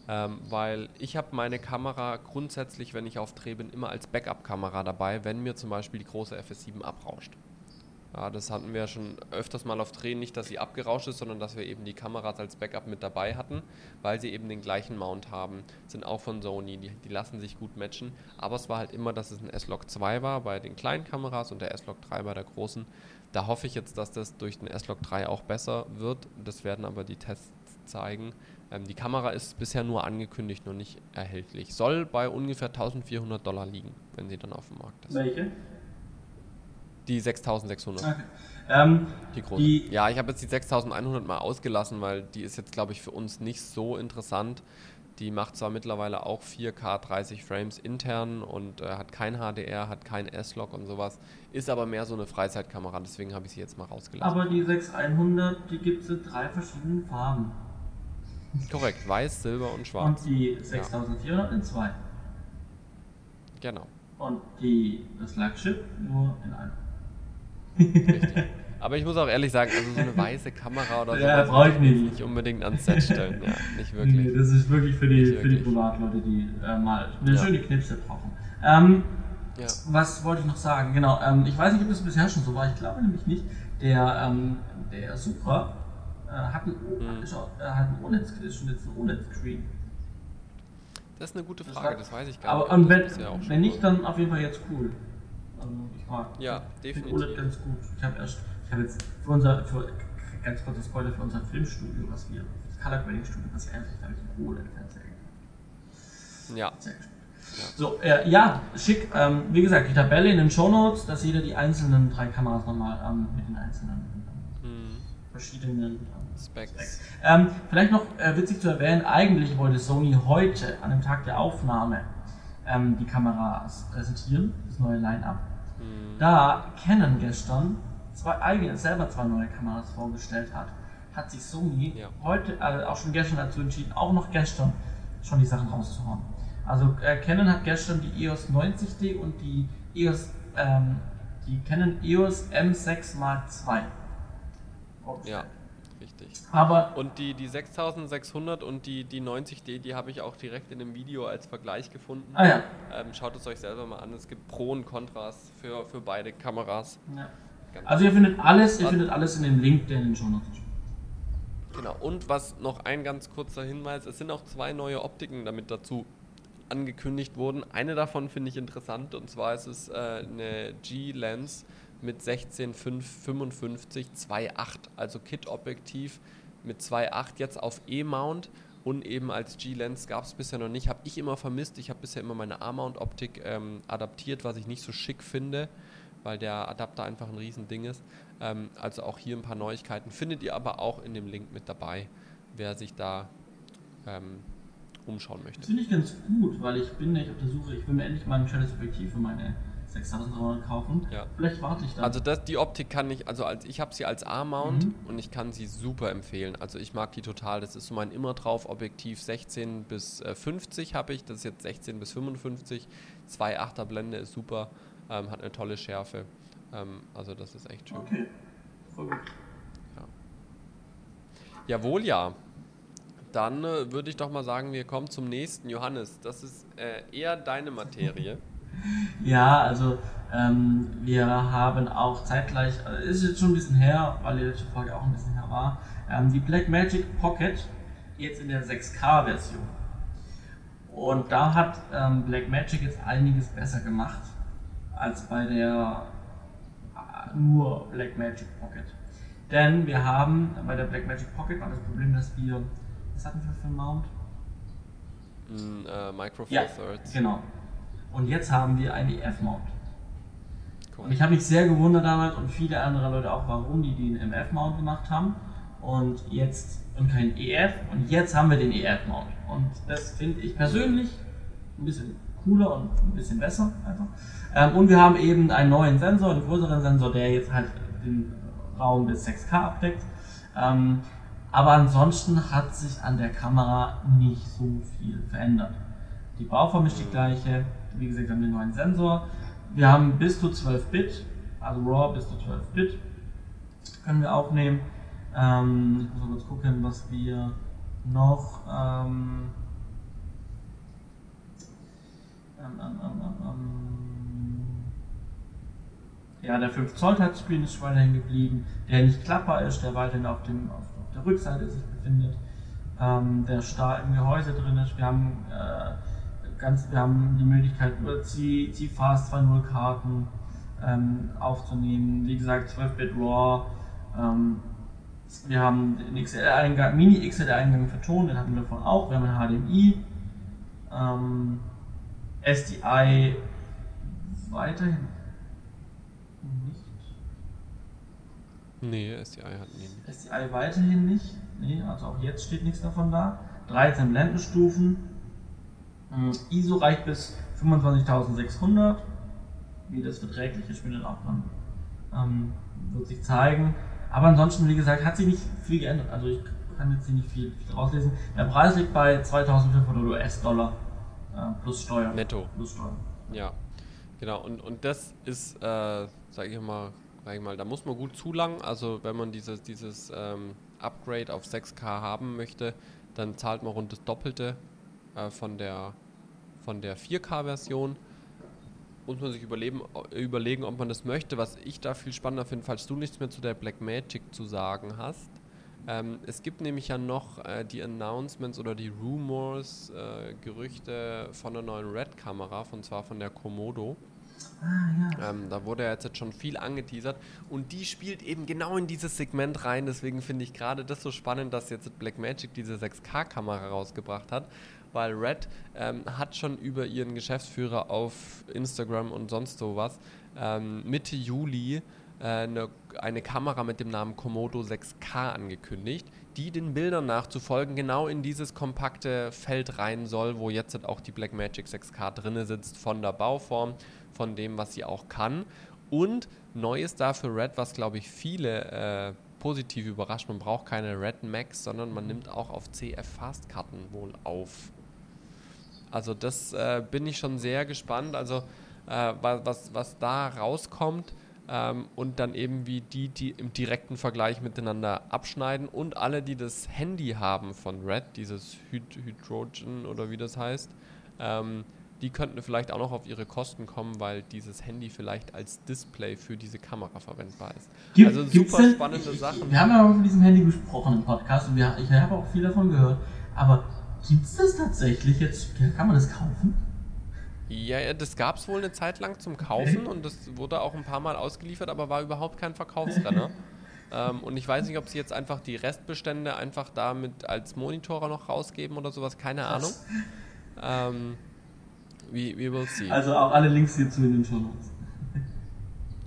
Ähm, weil ich habe meine Kamera grundsätzlich, wenn ich auf Dreh bin, immer als Backup-Kamera dabei, wenn mir zum Beispiel die große FS7 abrauscht. Ja, das hatten wir schon öfters mal auf Drehen, nicht, dass sie abgerauscht ist, sondern dass wir eben die Kameras als Backup mit dabei hatten, weil sie eben den gleichen Mount haben, sind auch von Sony, die, die lassen sich gut matchen. Aber es war halt immer, dass es ein S-Log 2 war bei den kleinen Kameras und der S-Log 3 bei der großen. Da hoffe ich jetzt, dass das durch den S-Log 3 auch besser wird. Das werden aber die Tests zeigen. Ähm, die Kamera ist bisher nur angekündigt, noch nicht erhältlich. Soll bei ungefähr 1400 Dollar liegen, wenn sie dann auf dem Markt ist. Welche? Die 6600. Okay. Ähm, die große. Die ja, ich habe jetzt die 6100 mal ausgelassen, weil die ist jetzt, glaube ich, für uns nicht so interessant. Die macht zwar mittlerweile auch 4K 30 Frames intern und äh, hat kein HDR, hat kein S-Log und sowas, ist aber mehr so eine Freizeitkamera, deswegen habe ich sie jetzt mal rausgelassen. Aber die 6100, die gibt es in drei verschiedenen Farben. Korrekt, weiß, silber und schwarz. Und die 6400 ja. in zwei. Genau. Und die, das Flagship nur in einem. Richtig. Aber ich muss auch ehrlich sagen, also so eine weiße Kamera oder so, ja, brauche ich nicht. nicht unbedingt ans Set stellen. Ja, nicht wirklich. Nee, das ist wirklich für die, für die Privatleute, die äh, mal eine ja. schöne Knipse brauchen. Ähm, ja. Was wollte ich noch sagen? Genau, ähm, ich weiß nicht, ob das bisher schon so war. Ich glaube nämlich nicht. Der, ähm, der Supra äh, hat einen, hm. äh, hat einen OLED-Screen. Das ist eine gute Frage, das, das weiß ich gar aber, nicht. Aber wenn, wenn nicht, dann auf jeden Fall jetzt cool. Also ich mag ja, definitiv. OLED ganz gut. Ich habe erst ich habe jetzt für unser, für, ganz kurzer Spoiler, für unser Filmstudio, was wir, das Color Grading Studio, was wir eigentlich, habe ich einen OLED-Fernseher Ja. Sehr gespannt. Ja. So, äh, ja, schick. Ähm, wie gesagt, die Tabelle in den Show Notes, dass jeder die einzelnen drei Kameras nochmal ähm, mit den einzelnen ähm, verschiedenen ähm, Specs. Specs. Ähm, vielleicht noch äh, witzig zu erwähnen, eigentlich wollte Sony heute, an dem Tag der Aufnahme, ähm, die Kameras präsentieren, das neue Line-Up. Mhm. Da Canon gestern zwei eigene, selber zwei neue Kameras vorgestellt hat, hat sich Sony ja. heute, also auch schon gestern dazu entschieden, auch noch gestern schon die Sachen rauszuhauen. Also äh, Canon hat gestern die EOS 90D und die EOS, ähm, die Canon EOS M6 Mark II. Ja, richtig. Aber und die, die 6600 und die, die 90D, die habe ich auch direkt in einem Video als Vergleich gefunden. Ah ja. Ähm, schaut es euch selber mal an. Es gibt Pro und Kontras für, für beide Kameras. Ja. Also ihr findet alles, ihr findet alles in dem Link, der in den Show Notes steht. Genau, und was noch ein ganz kurzer Hinweis, es sind auch zwei neue Optiken damit dazu angekündigt worden. Eine davon finde ich interessant und zwar ist es äh, eine G-Lens mit 16-555 2.8, also Kit-Objektiv mit 2.8 jetzt auf E-Mount und eben als G-Lens gab es bisher noch nicht. Habe ich immer vermisst. Ich habe bisher immer meine A-Mount-Optik ähm, adaptiert, was ich nicht so schick finde weil der Adapter einfach ein Riesending ist. Ähm, also auch hier ein paar Neuigkeiten findet ihr aber auch in dem Link mit dabei, wer sich da ähm, umschauen möchte. Das finde ich ganz gut, weil ich bin nicht auf der Suche, ich will mir endlich mal ein schnelles Objektiv für meine 6000 Euro kaufen. Ja. Vielleicht warte ich dann. Also das, die Optik kann ich, also als, ich habe sie als A-Mount mhm. und ich kann sie super empfehlen. Also ich mag die total. Das ist so mein immer drauf Objektiv 16 bis äh, 50 habe ich. Das ist jetzt 16 bis 55. 2,8er Blende ist super ähm, hat eine tolle Schärfe. Ähm, also das ist echt schön. Okay, voll gut. Ja. Jawohl, ja. Dann äh, würde ich doch mal sagen, wir kommen zum nächsten. Johannes, das ist äh, eher deine Materie. Ja, also ähm, wir haben auch zeitgleich, äh, ist jetzt schon ein bisschen her, weil die letzte Folge auch ein bisschen her war, ähm, die Blackmagic Pocket jetzt in der 6K-Version. Und da hat ähm, Blackmagic jetzt einiges besser gemacht als bei der äh, nur Blackmagic Pocket. Denn wir haben bei der Blackmagic Pocket war das Problem, dass wir, was hatten wir für einen Mount? Mm, uh, Micro Four ja, Thirds. Genau. Und jetzt haben wir einen EF-Mount. Cool. Und ich habe mich sehr gewundert damals und viele andere Leute auch, warum die den MF-Mount gemacht haben und jetzt und kein EF und jetzt haben wir den EF-Mount. Und das finde ich persönlich ein bisschen cooler und ein bisschen besser einfach. Ähm, und wir haben eben einen neuen Sensor, einen größeren Sensor, der jetzt halt den Raum bis 6K abdeckt. Ähm, aber ansonsten hat sich an der Kamera nicht so viel verändert. Die Bauform ist die gleiche. Wie gesagt, wir haben den neuen Sensor. Wir haben bis zu 12 Bit, also RAW bis zu 12 Bit können wir aufnehmen. Ähm, ich muss mal kurz gucken, was wir noch. Ähm, ähm, ja, der 5 Zoll Touchscreen ist weiterhin geblieben, der nicht klappbar ist, der weiterhin auf, dem, auf, auf der Rückseite sich befindet, ähm, der starr im Gehäuse drin ist. Wir haben, äh, ganz, wir haben die Möglichkeit, über C-Fast 2.0 Karten ähm, aufzunehmen. Wie gesagt, 12-Bit RAW. Ähm, wir haben den XLR-Eingang, Mini-XLR-Eingang für Ton, den hatten wir davon auch. Wir haben ein HDMI. Ähm, SDI weiterhin nicht. Nee, SDI hat nie. SDI weiterhin nicht. Nee, also auch jetzt steht nichts davon da. 13 Blendenstufen. Ähm, ISO reicht bis 25.600. Wie das verträglich ist, auch dann ähm, wird sich zeigen. Aber ansonsten, wie gesagt, hat sich nicht viel geändert. Also ich kann jetzt hier nicht viel, viel rauslesen. Der Preis liegt bei 2.500 US-Dollar äh, plus Steuer. Netto. Plus Steuer. Ja, genau. Und, und das ist, äh, sage ich mal, sag ich mal, da muss man gut zulangen. Also wenn man dieses, dieses ähm, Upgrade auf 6K haben möchte, dann zahlt man rund das Doppelte äh, von der, von der 4K-Version. Muss man sich überlegen, ob man das möchte. Was ich da viel spannender finde, falls du nichts mehr zu der Blackmagic zu sagen hast. Ähm, es gibt nämlich ja noch äh, die Announcements oder die Rumors, äh, Gerüchte von der neuen Red-Kamera, von zwar von der Komodo. Ah, ja. ähm, da wurde ja jetzt schon viel angeteasert und die spielt eben genau in dieses Segment rein. Deswegen finde ich gerade das so spannend, dass jetzt Blackmagic diese 6K-Kamera rausgebracht hat, weil Red ähm, hat schon über ihren Geschäftsführer auf Instagram und sonst sowas ähm, Mitte Juli äh, eine, eine Kamera mit dem Namen Komodo 6K angekündigt, die den Bildern nachzufolgen genau in dieses kompakte Feld rein soll, wo jetzt auch die Blackmagic 6K drinne sitzt, von der Bauform, von dem, was sie auch kann. Und neu ist dafür Red, was glaube ich viele äh, positiv überrascht. Man braucht keine Red Max, sondern man nimmt auch auf CF Fastkarten wohl auf. Also das äh, bin ich schon sehr gespannt. Also äh, was, was da rauskommt ähm, und dann eben wie die, die im direkten Vergleich miteinander abschneiden und alle, die das Handy haben von Red, dieses Hyd Hydrogen oder wie das heißt, ähm, die könnten vielleicht auch noch auf ihre Kosten kommen, weil dieses Handy vielleicht als Display für diese Kamera verwendbar ist. Gibt, also super denn, spannende ich, Sachen. Wir haben ja auch von diesem Handy gesprochen im Podcast und wir, ich habe auch viel davon gehört. Aber gibt es das tatsächlich jetzt? Kann man das kaufen? Ja, das gab es wohl eine Zeit lang zum Kaufen okay. und das wurde auch ein paar Mal ausgeliefert, aber war überhaupt kein Verkaufsrenner. ähm, und ich weiß nicht, ob sie jetzt einfach die Restbestände einfach damit als Monitorer noch rausgeben oder sowas, keine Ahnung. Ähm, we, we will see. Also auch alle Links hierzu in den Show Notes.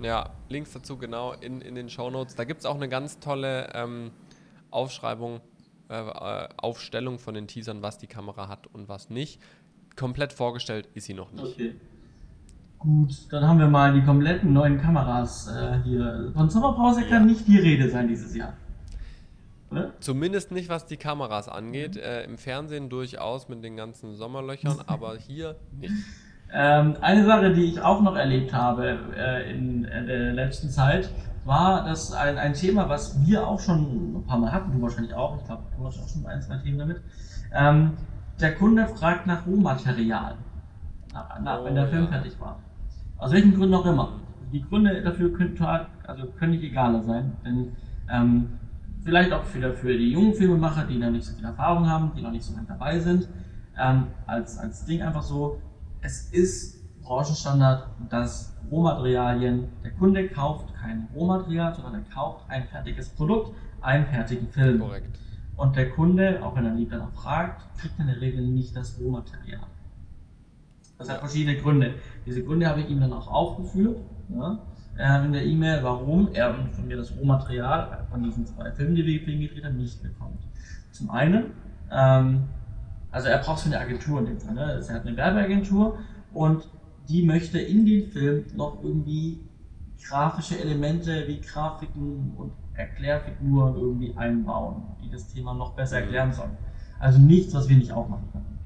Ja, Links dazu genau in, in den Show Notes. Da gibt es auch eine ganz tolle ähm, Aufschreibung, äh, äh, Aufstellung von den Teasern, was die Kamera hat und was nicht komplett vorgestellt ist sie noch nicht. Okay. Gut, dann haben wir mal die kompletten neuen Kameras äh, hier. Von Sommerpause kann nicht die Rede sein dieses Jahr. Oder? Zumindest nicht, was die Kameras angeht. Mhm. Äh, Im Fernsehen durchaus mit den ganzen Sommerlöchern, aber hier nicht. Ähm, eine Sache, die ich auch noch erlebt habe äh, in der letzten Zeit, war das ein, ein Thema, was wir auch schon ein paar Mal hatten, du wahrscheinlich auch, ich glaube, du hast auch schon ein, zwei Themen damit. Ähm, der Kunde fragt nach Rohmaterial, nach, nach, oh, wenn der oh, Film ja. fertig war. Aus welchen Gründen auch immer. Die Gründe dafür können, also können nicht egaler sein, denn ähm, vielleicht auch wieder für die jungen Filmemacher, die noch nicht so viel Erfahrung haben, die noch nicht so lange dabei sind, ähm, als, als Ding einfach so, es ist Branchenstandard, dass Rohmaterialien, der Kunde kauft kein Rohmaterial, sondern er kauft ein fertiges Produkt, einen fertigen Film. Korrekt. Und der Kunde, auch wenn er lieb danach fragt, kriegt in der Regel nicht das Rohmaterial. Das hat verschiedene Gründe. Diese Gründe habe ich ihm dann auch aufgeführt ja, in der E-Mail, warum er von mir das Rohmaterial von diesen zwei Filmen, die wir gedreht haben, nicht bekommt. Zum einen, ähm, also er braucht es für eine Agentur in dem Fall. Ne? Er hat eine Werbeagentur und die möchte in den Film noch irgendwie grafische Elemente wie Grafiken und Erklärfiguren irgendwie einbauen, die das Thema noch besser mhm. erklären sollen. Also nichts, was wir nicht auch machen können.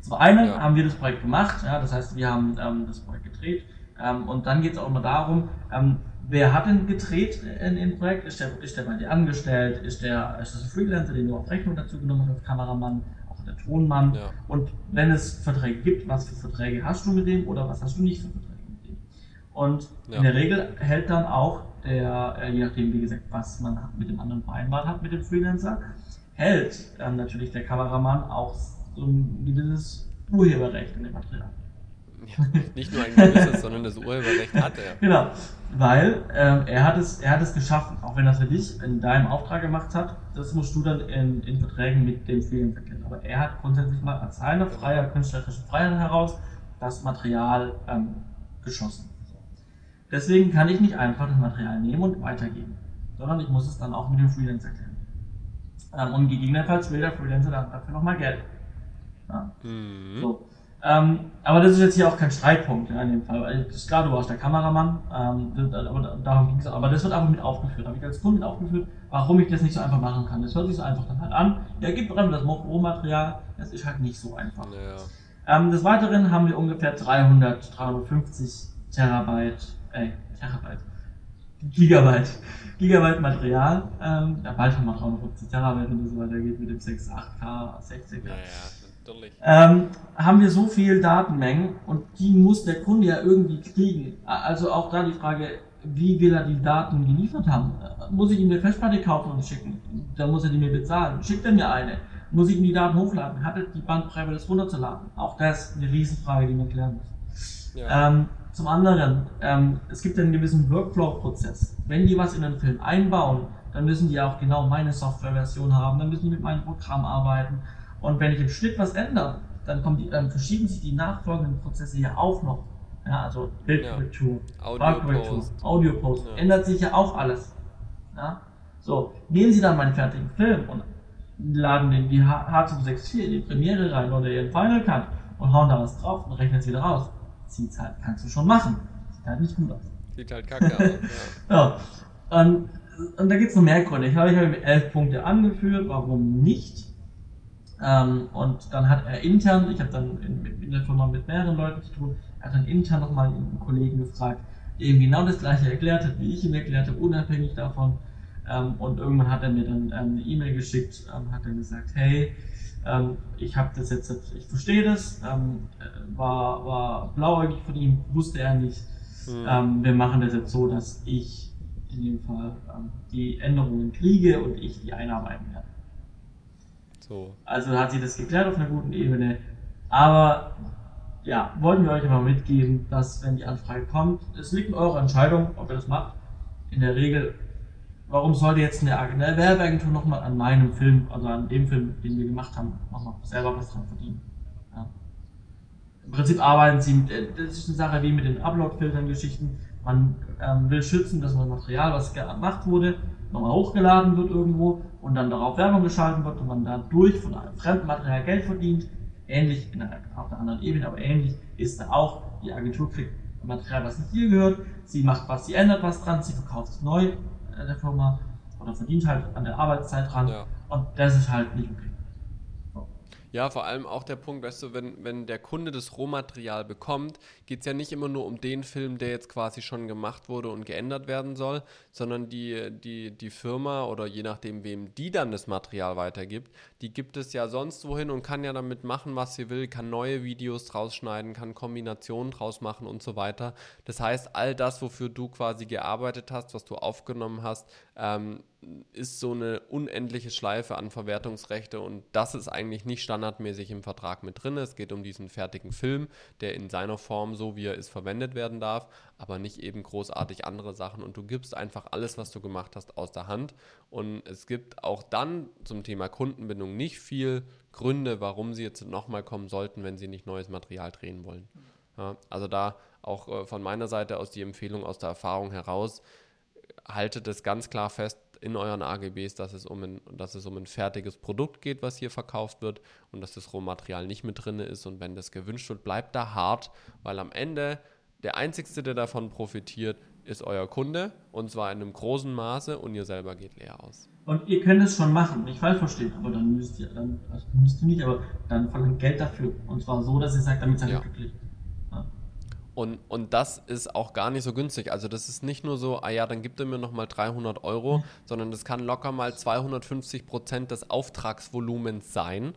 Zum einen ja. haben wir das Projekt gemacht, ja, das heißt, wir haben ähm, das Projekt gedreht ähm, und dann geht es auch immer darum, ähm, wer hat denn gedreht in dem Projekt? Ist der, ist der bei dir angestellt? Ist, der, ist das ein Freelancer, den du auf Rechnung dazu genommen hast als Kameramann? Der Tonmann? Ja. Und wenn es Verträge gibt, was für Verträge hast du mit dem oder was hast du nicht für Verträge mit dem? Und ja. in der Regel hält dann auch der, äh, je nachdem, wie gesagt, was man mit dem anderen vereinbart hat, mit dem Freelancer, hält ähm, natürlich der Kameramann auch so ein gewisses Urheberrecht in dem Material. Ja, nicht nur ein gewisses, sondern das Urheberrecht hat er. Genau, weil ähm, er, hat es, er hat es geschaffen, auch wenn er es für dich in deinem Auftrag gemacht hat, das musst du dann in, in Verträgen mit dem Freelancer kennen. Aber er hat grundsätzlich mal als seine freier künstlerische Freiheit heraus das Material ähm, geschossen. Deswegen kann ich nicht einfach das Material nehmen und weitergeben, sondern ich muss es dann auch mit dem Freelancer klären. Ähm, und gegebenenfalls will der Freelancer dann dafür nochmal Geld. Ja. Mhm. So. Ähm, aber das ist jetzt hier auch kein Streitpunkt in dem Fall. Weil ist klar, du warst der Kameramann, ähm, aber darum ging es Aber das wird einfach mit aufgeführt. Habe ich als Kunde mit aufgeführt, warum ich das nicht so einfach machen kann. Das hört sich so einfach dann halt an. Ja, gibt einfach das Rohmaterial. Das ist halt nicht so einfach. Ja. Ähm, des Weiteren haben wir ungefähr 300, 350 Terabyte, äh, Terabyte, Gigabyte, Gigabyte Material. Ähm, ja, bald haben wir 350 Terabyte, wenn das so weitergeht mit dem 6, 8K, 60K. Ja, ja. Ähm, haben wir so viel Datenmengen und die muss der Kunde ja irgendwie kriegen. Also auch da die Frage, wie will er die Daten geliefert haben? Muss ich ihm eine Festplatte kaufen und schicken? Dann muss er die mir bezahlen. Schickt er mir eine? Muss ich ihm die Daten hochladen? Hat er die Bandbreite, das runterzuladen? Auch das ist eine Riesenfrage, die man klären muss. Ja. Ähm, zum anderen, ähm, es gibt einen gewissen Workflow-Prozess. Wenn die was in einen Film einbauen, dann müssen die auch genau meine Softwareversion haben, dann müssen die mit meinem Programm arbeiten und wenn ich im Schnitt was ändere, dann, die, dann verschieben sich die nachfolgenden Prozesse ja auch noch. Ja, also Bildkorrektur, ja. Audio-Post, ja. ändert sich ja auch alles. Ja? So, nehmen Sie dann meinen fertigen Film und laden den die H264 in die Premiere rein oder Ihren Final Cut und hauen da was drauf und rechnen es wieder raus. Sieht halt, kannst du schon machen. Sieht halt nicht gut aus. Sieht halt kacke aus. Ja. ja. Und, und da gibt es noch mehr Gründe. Ich habe, ich habe elf Punkte angeführt, warum nicht. Ähm, und dann hat er intern, ich habe dann in, in, der Firma mit mehreren Leuten zu tun, er hat dann intern nochmal einen Kollegen gefragt, der ihm genau das gleiche erklärt hat, wie ich ihm erklärt habe, unabhängig davon. Ähm, und irgendwann hat er mir dann ähm, eine E-Mail geschickt, ähm, hat dann gesagt, hey, ähm, ich habe das jetzt, ich verstehe das, ähm, war, war blauäugig von ihm, wusste er nicht. Mhm. wir machen das jetzt so, dass ich in dem Fall die Änderungen kriege und ich die einarbeiten werde. So. Also hat sie das geklärt auf einer guten Ebene. Aber ja, wollten wir euch einfach mitgeben, dass wenn die Anfrage kommt, es liegt in eurer Entscheidung, ob ihr das macht. In der Regel, warum sollte jetzt eine, Werbeagentur nochmal an meinem Film, also an dem Film, den wir gemacht haben, nochmal selber was dran verdienen? Ja. Im Prinzip arbeiten sie mit, äh, das ist eine Sache wie mit den Upload-Filtern-Geschichten. Man ähm, will schützen, dass das Material, was gemacht wurde, nochmal hochgeladen wird irgendwo und dann darauf Werbung geschalten wird und man dadurch von einem fremden Material Geld verdient. Ähnlich, in einer, auf einer anderen Ebene, aber ähnlich ist da auch, die Agentur kriegt Material, was nicht ihr gehört, sie macht was, sie ändert was dran, sie verkauft es neu äh, der Firma oder verdient halt an der Arbeitszeit dran ja. und das ist halt nicht okay. Ja, vor allem auch der Punkt, weißt du, wenn, wenn der Kunde das Rohmaterial bekommt, geht es ja nicht immer nur um den Film, der jetzt quasi schon gemacht wurde und geändert werden soll, sondern die, die, die Firma oder je nachdem, wem die dann das Material weitergibt, die gibt es ja sonst wohin und kann ja damit machen, was sie will, kann neue Videos draus schneiden, kann Kombinationen draus machen und so weiter. Das heißt, all das, wofür du quasi gearbeitet hast, was du aufgenommen hast, ähm, ist so eine unendliche Schleife an Verwertungsrechte und das ist eigentlich nicht standardmäßig im Vertrag mit drin. Es geht um diesen fertigen Film, der in seiner Form, so wie er ist, verwendet werden darf, aber nicht eben großartig andere Sachen und du gibst einfach alles, was du gemacht hast, aus der Hand und es gibt auch dann zum Thema Kundenbindung nicht viel Gründe, warum sie jetzt nochmal kommen sollten, wenn sie nicht neues Material drehen wollen. Ja, also da auch äh, von meiner Seite aus die Empfehlung aus der Erfahrung heraus, haltet es ganz klar fest, in euren AGBs, dass es, um ein, dass es um ein fertiges Produkt geht, was hier verkauft wird und dass das Rohmaterial nicht mit drin ist. Und wenn das gewünscht wird, bleibt da hart, weil am Ende der Einzige, der davon profitiert, ist euer Kunde und zwar in einem großen Maße und ihr selber geht leer aus. Und ihr könnt es schon machen, nicht falsch verstehen, aber dann müsst ihr, dann, also müsst ihr nicht, aber dann verlangt Geld dafür. Und zwar so, dass ihr sagt, damit seid ihr ja. glücklich. Und, und das ist auch gar nicht so günstig. Also das ist nicht nur so, ah ja, dann gibt er mir nochmal 300 Euro, mhm. sondern das kann locker mal 250 Prozent des Auftragsvolumens sein,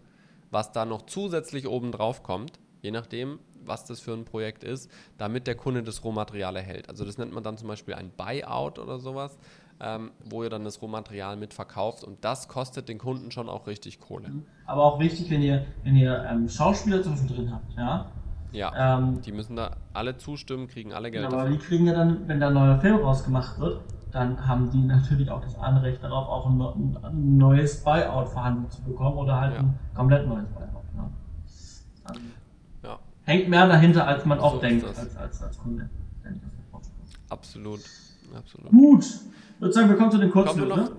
was da noch zusätzlich oben drauf kommt, je nachdem, was das für ein Projekt ist, damit der Kunde das Rohmaterial erhält. Also das nennt man dann zum Beispiel ein Buyout oder sowas, ähm, wo ihr dann das Rohmaterial mitverkauft und das kostet den Kunden schon auch richtig Kohle. Mhm. Aber auch wichtig, wenn ihr, wenn ihr ähm, Schauspieler zwischendrin habt, ja, ja, ähm, die müssen da alle zustimmen, kriegen alle Geld. Aber dafür. die kriegen ja dann, wenn da ein neuer Film rausgemacht wird, dann haben die natürlich auch das Anrecht darauf, auch ein, ein neues Buyout verhandelt zu bekommen oder halt ja. ein komplett neues Buyout. Ne? Hängt mehr dahinter, als man so oft denkt, als, als, als Kunde. Absolut. Absolut. Gut. Ich würde sagen, wir kommen zu den Kurzfilmen.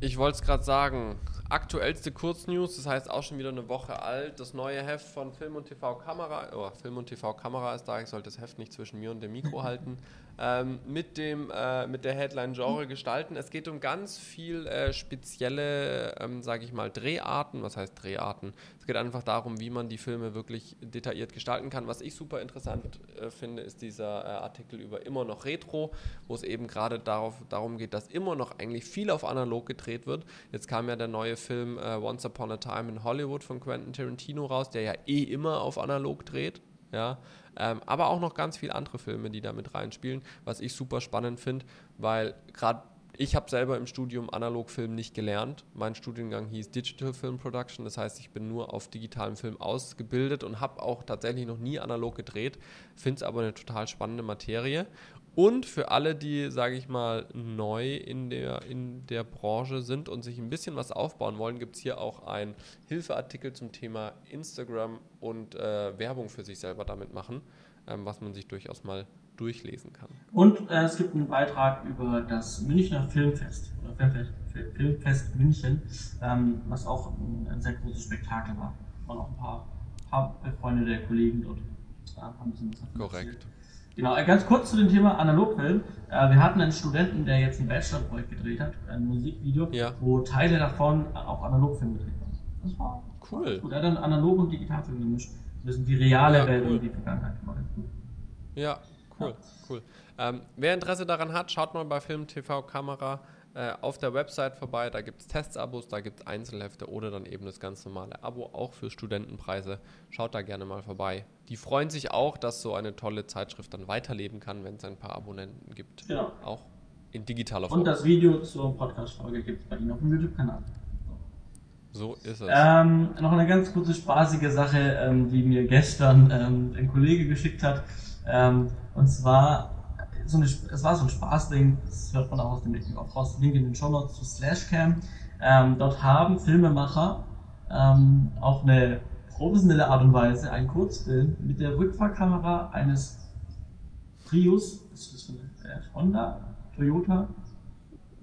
Ich wollte es gerade sagen. aktuellste Kurznews, das heißt auch schon wieder eine Woche alt. Das neue Heft von Film und TV Kamera, oh, Film und TV Kamera ist da, ich sollte das Heft nicht zwischen mir und dem Mikro halten ähm, mit, dem, äh, mit der Headline Genre gestalten. Es geht um ganz viel äh, spezielle, ähm, sage ich mal, Dreharten. Was heißt Dreharten? Es geht einfach darum, wie man die Filme wirklich detailliert gestalten kann. Was ich super interessant äh, finde, ist dieser äh, Artikel über immer noch Retro, wo es eben gerade darum geht, dass immer noch eigentlich viel auf analog gedreht wird. Jetzt kam ja der neue Film äh, Once Upon a Time in Hollywood von Quentin Tarantino raus, der ja eh immer auf analog dreht. Ja, ähm, aber auch noch ganz viele andere Filme, die da mit reinspielen, was ich super spannend finde, weil gerade ich habe selber im Studium Analogfilm nicht gelernt. Mein Studiengang hieß Digital Film Production, das heißt, ich bin nur auf digitalem Film ausgebildet und habe auch tatsächlich noch nie analog gedreht, finde es aber eine total spannende Materie und für alle, die, sage ich mal, neu in der, in der Branche sind und sich ein bisschen was aufbauen wollen, gibt es hier auch einen Hilfeartikel zum Thema Instagram und äh, Werbung für sich selber damit machen, ähm, was man sich durchaus mal durchlesen kann. Und äh, es gibt einen Beitrag über das Münchner Filmfest oder Filmfest, Filmfest München, ähm, was auch ein, ein, sehr großes Spektakel war. Und auch ein paar, paar Freunde der Kollegen dort äh, haben ein bisschen was Korrekt. Erzählt. Genau, äh, ganz kurz zu dem Thema Analogfilm. Äh, wir hatten einen Studenten, der jetzt ein Bachelorprojekt gedreht hat, ein Musikvideo, ja. wo Teile davon auf Analogfilm gedreht waren. Das war cool. Gut. Er hat dann Analog und Digitalfilm gemischt. Das sind die reale ja, Welt cool. und die Vergangenheit. Ja, cool, ja. cool. Ähm, wer Interesse daran hat, schaut mal bei Film TV Kamera äh, auf der Website vorbei. Da gibt es Testabos, da gibt es Einzelhefte oder dann eben das ganz normale Abo, auch für Studentenpreise. Schaut da gerne mal vorbei. Die freuen sich auch, dass so eine tolle Zeitschrift dann weiterleben kann, wenn es ein paar Abonnenten gibt. Genau. Auch in digitaler Form. Und das Video zur Podcast-Folge gibt es bei Ihnen auf dem YouTube-Kanal. So ist es. Ähm, noch eine ganz kurze spaßige Sache, ähm, die mir gestern ähm, ein Kollege geschickt hat. Ähm, und zwar so eine, es war so ein Spaßding, das hört man auch aus dem Making of raus, Link in den Show Notes zu Slashcam. Ähm, dort haben Filmemacher ähm, auf eine professionelle Art und Weise einen Kurzfilm mit der Rückfahrkamera eines Prius, ist das von äh, Honda, Toyota,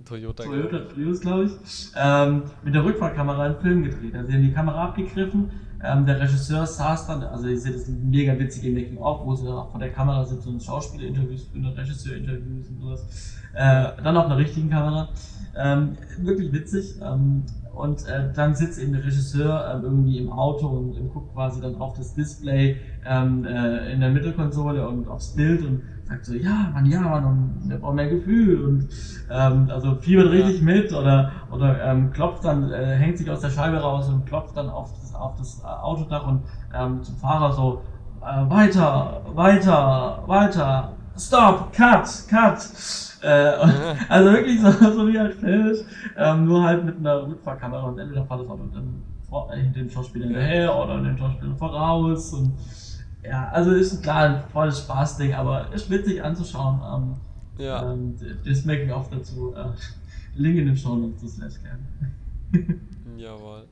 Toyota, Toyota Prius, glaube ich, ähm, mit der Rückfahrkamera einen Film gedreht. Also sie haben die Kamera abgegriffen, ähm, der Regisseur saß dann, also ich sehe das mega witzig im Making-of, wo sie vor der Kamera sitzen und Schauspieler-Interviews und Regisseur-Interviews und sowas. Äh, dann auf einer richtigen Kamera. Ähm, wirklich witzig. Ähm, und äh, dann sitzt eben der Regisseur äh, irgendwie im Auto und, und, guckt quasi dann auf das Display ähm, äh, in der Mittelkonsole und aufs Bild und sagt so, ja, Mann, ja, Mann, und der braucht mehr Gefühl und ähm, also fiebert richtig ja. mit oder oder ähm, klopft dann, äh, hängt sich aus der Scheibe raus und klopft dann auf das, auf das Autodach und ähm, zum Fahrer so, äh, weiter, weiter, weiter, stop, cut, cut. Äh, also wirklich so, so wie halt filmisch, ähm, nur halt mit einer Rückfahrkamera und entweder fährt das Auto dann vor, äh, hinter dem Schauspieler hinterher oder den Schauspieler voraus und ja, also ist klar ein volles Spaßding, aber ist witzig anzuschauen. Ähm, ja. Ähm, das Making-of dazu. Äh, Link in den Show Notes, das lässt gerne. Jawohl.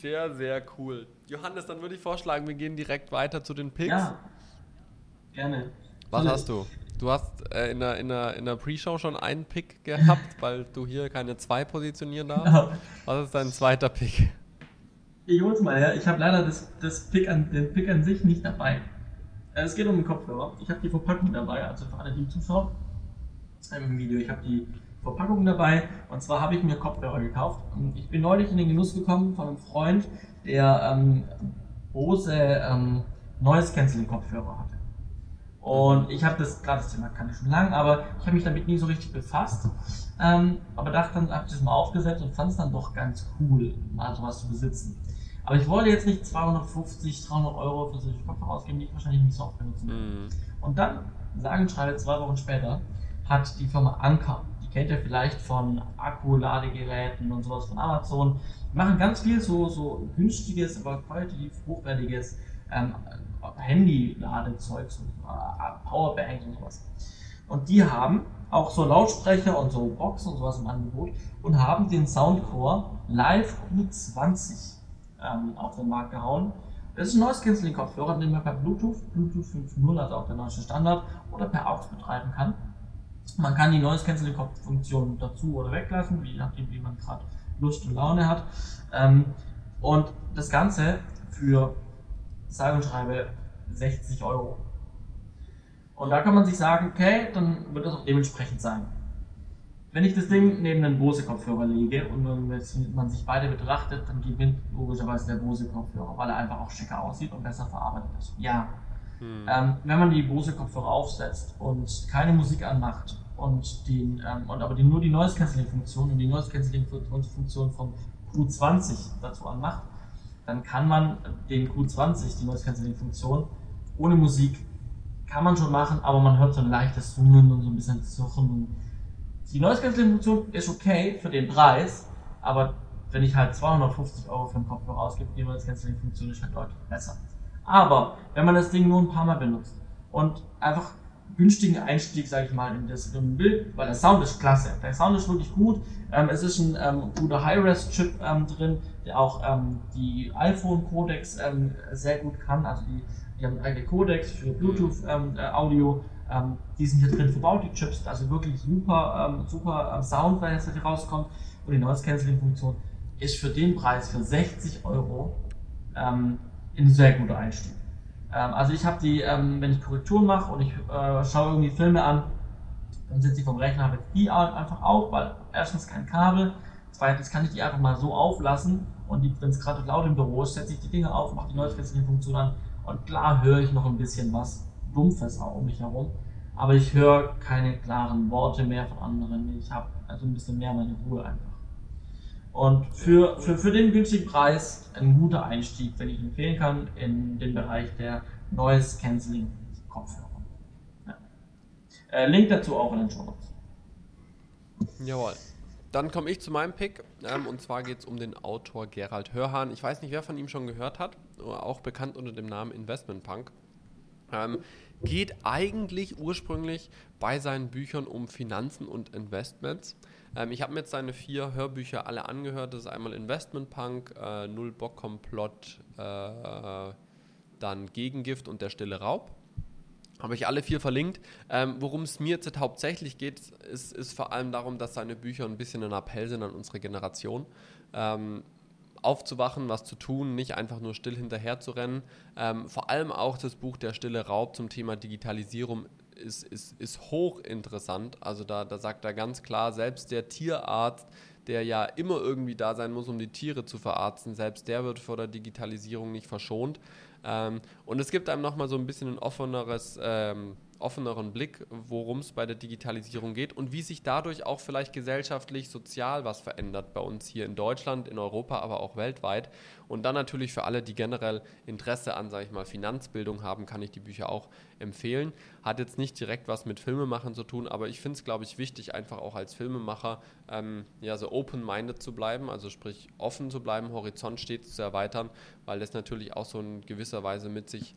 Sehr, sehr cool. Johannes, dann würde ich vorschlagen, wir gehen direkt weiter zu den Picks. Ja, gerne. Was hast du? Du hast äh, in der, in der, in der Pre-Show schon einen Pick gehabt, weil du hier keine zwei positionieren darfst. Was ist dein zweiter Pick? Ich hol's mal her. Ich habe leider das, das Pick an, den Pick an sich nicht dabei. Äh, es geht um den Kopfhörer. Ich habe die Verpackung dabei, also für alle, die zuschauen. Im Video. Ich habe die Verpackung dabei. Und zwar habe ich mir Kopfhörer gekauft. Und ich bin neulich in den Genuss gekommen von einem Freund, der ähm, Bose ähm, Noise Canceling Kopfhörer hatte. Und ich habe das, gerade das Thema kann ich schon lange, aber ich habe mich damit nie so richtig befasst. Ähm, aber dachte dann, habe ich das mal aufgesetzt und fand es dann doch ganz cool, mal sowas zu besitzen. Aber ich wollte jetzt nicht 250, 300 Euro für solche Kopfhörer ausgeben, die ich wahrscheinlich nicht so oft benutzen will. Mm. Und dann, sagen schreibe, zwei Wochen später, hat die Firma Anker, die kennt ihr vielleicht von Akkuladegeräten und sowas von Amazon, die machen ganz viel so, so günstiges, aber qualitativ hochwertiges ähm, Handy-Ladezeug, so, äh, und sowas. Und die haben auch so Lautsprecher und so Boxen und sowas im Angebot und haben den Soundcore Live U20 ähm, auf den Markt gehauen. Das ist ein neues Canceling-Kopfhörer, den man per Bluetooth, Bluetooth 5.0, also auch der neueste Standard, oder per AUX betreiben kann. Man kann die Noise Canceling Funktion dazu oder weglassen, je nachdem, wie man gerade Lust und Laune hat. Ähm, und das Ganze für sage und schreibe 60 Euro. Und da kann man sich sagen, okay, dann wird das auch dementsprechend sein. Wenn ich das Ding neben den Bose-Kopfhörer lege und man sich beide betrachtet, dann gewinnt logischerweise der Bose-Kopfhörer, weil er einfach auch schicker aussieht und besser verarbeitet ist. Ja. Hm. Ähm, wenn man die Bose-Kopfhörer aufsetzt und keine Musik anmacht und, den, ähm, und aber die, nur die Noise Cancelling Funktion und die Noise Cancelling Funktion vom Q20 dazu anmacht, dann kann man den Q20, die Noise Cancelling Funktion, ohne Musik kann man schon machen, aber man hört so ein leichtes Summen und so ein bisschen Suchen die Noise Funktion ist okay für den Preis, aber wenn ich halt 250 Euro für einen Kopfhörer ausgebe, die Noise Cancelling Funktion ist halt deutlich besser. Aber wenn man das Ding nur ein paar Mal benutzt und einfach günstigen Einstieg, sage ich mal, in das Bild, weil der Sound ist klasse. Der Sound ist wirklich gut. Ähm, es ist ein ähm, guter High-Res-Chip ähm, drin, der auch ähm, die iPhone-Codecs ähm, sehr gut kann. Also die, die haben eigene Codecs für Bluetooth-Audio. Ähm, ähm, die sind hier drin verbaut, die Chips, also wirklich super, ähm, super ähm, Sound, wenn jetzt hier rauskommt. Und die Noise Cancelling Funktion ist für den Preis für 60 Euro ein sehr guter Einstieg. Also ich habe die, wenn ich Korrekturen mache und ich äh, schaue irgendwie Filme an, dann sitze ich vom Rechner, habe die einfach auf, weil erstens kein Kabel, zweitens kann ich die einfach mal so auflassen und wenn es gerade laut im Büro ist, setze ich die Dinge auf, mache die Noise Cancelling Funktion an und klar höre ich noch ein bisschen was Dumpfes auch um mich herum. Aber ich höre keine klaren Worte mehr von anderen. Ich habe also ein bisschen mehr meine Ruhe einfach. Und für, für, für den günstigen Preis ein guter Einstieg, wenn ich empfehlen kann, in den Bereich der Noise Cancelling Kopfhörer. Ja. Äh, Link dazu auch in den Show Notes. Jawohl. Dann komme ich zu meinem Pick ähm, und zwar geht es um den Autor Gerald Hörhan. Ich weiß nicht, wer von ihm schon gehört hat, auch bekannt unter dem Namen Investment Punk. Ähm, geht eigentlich ursprünglich bei seinen Büchern um Finanzen und Investments. Ähm, ich habe mir jetzt seine vier Hörbücher alle angehört. Das ist einmal Investment Punk, äh, Null Bock Komplott, äh, dann Gegengift und der stille Raub. Habe ich alle vier verlinkt. Ähm, Worum es mir jetzt hauptsächlich geht, ist, ist vor allem darum, dass seine Bücher ein bisschen ein Appell sind an unsere Generation. Ähm, aufzuwachen, was zu tun, nicht einfach nur still hinterher zu rennen. Ähm, vor allem auch das Buch Der stille Raub zum Thema Digitalisierung ist, ist, ist hochinteressant. Also da, da sagt er ganz klar, selbst der Tierarzt, der ja immer irgendwie da sein muss, um die Tiere zu verarzten, selbst der wird vor der Digitalisierung nicht verschont. Ähm, und es gibt einem nochmal so ein bisschen ein offeneres... Ähm, offeneren Blick, worum es bei der Digitalisierung geht und wie sich dadurch auch vielleicht gesellschaftlich, sozial was verändert bei uns hier in Deutschland, in Europa, aber auch weltweit. Und dann natürlich für alle, die generell Interesse an, sage ich mal, Finanzbildung haben, kann ich die Bücher auch empfehlen. Hat jetzt nicht direkt was mit Filmemachen zu tun, aber ich finde es, glaube ich, wichtig, einfach auch als Filmemacher ähm, ja so open-minded zu bleiben, also sprich offen zu bleiben, Horizont stets zu erweitern, weil das natürlich auch so in gewisser Weise mit sich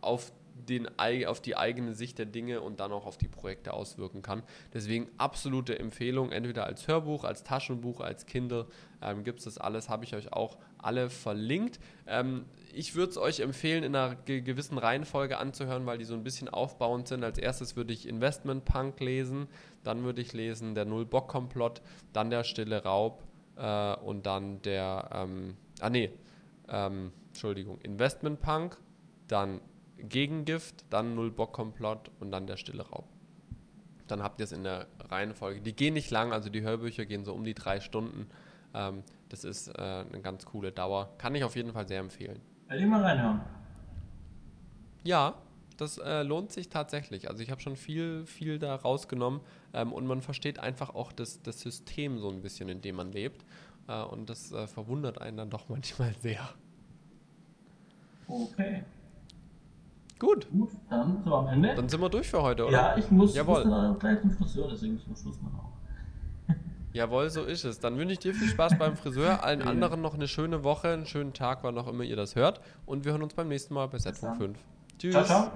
auf den, auf die eigene Sicht der Dinge und dann auch auf die Projekte auswirken kann. Deswegen absolute Empfehlung, entweder als Hörbuch, als Taschenbuch, als Kindle ähm, gibt es das alles, habe ich euch auch alle verlinkt. Ähm, ich würde es euch empfehlen, in einer ge gewissen Reihenfolge anzuhören, weil die so ein bisschen aufbauend sind. Als erstes würde ich Investment Punk lesen, dann würde ich lesen der Null-Bock-Komplott, dann der Stille Raub äh, und dann der, ähm, ah nee, ähm, Entschuldigung, Investment Punk, dann Gegengift, dann Null Bock Komplott und dann der Stille Raub. Dann habt ihr es in der Reihenfolge. Die gehen nicht lang, also die Hörbücher gehen so um die drei Stunden. Ähm, das ist äh, eine ganz coole Dauer. Kann ich auf jeden Fall sehr empfehlen. Will ich mal reinhören? Ja, das äh, lohnt sich tatsächlich. Also ich habe schon viel, viel da rausgenommen ähm, und man versteht einfach auch das, das System so ein bisschen, in dem man lebt. Äh, und das äh, verwundert einen dann doch manchmal sehr. Okay. Gut. Gut, dann sind wir am Ende. Dann sind wir durch für heute, oder? Ja, ich muss, Jawohl. muss gleich zum Friseur, deswegen müssen wir Schluss machen. Jawohl, so ist es. Dann wünsche ich dir viel Spaß beim Friseur, allen anderen noch eine schöne Woche, einen schönen Tag, wann auch immer ihr das hört. Und wir hören uns beim nächsten Mal bei Setfunk 5. Tschüss. Ciao, ciao.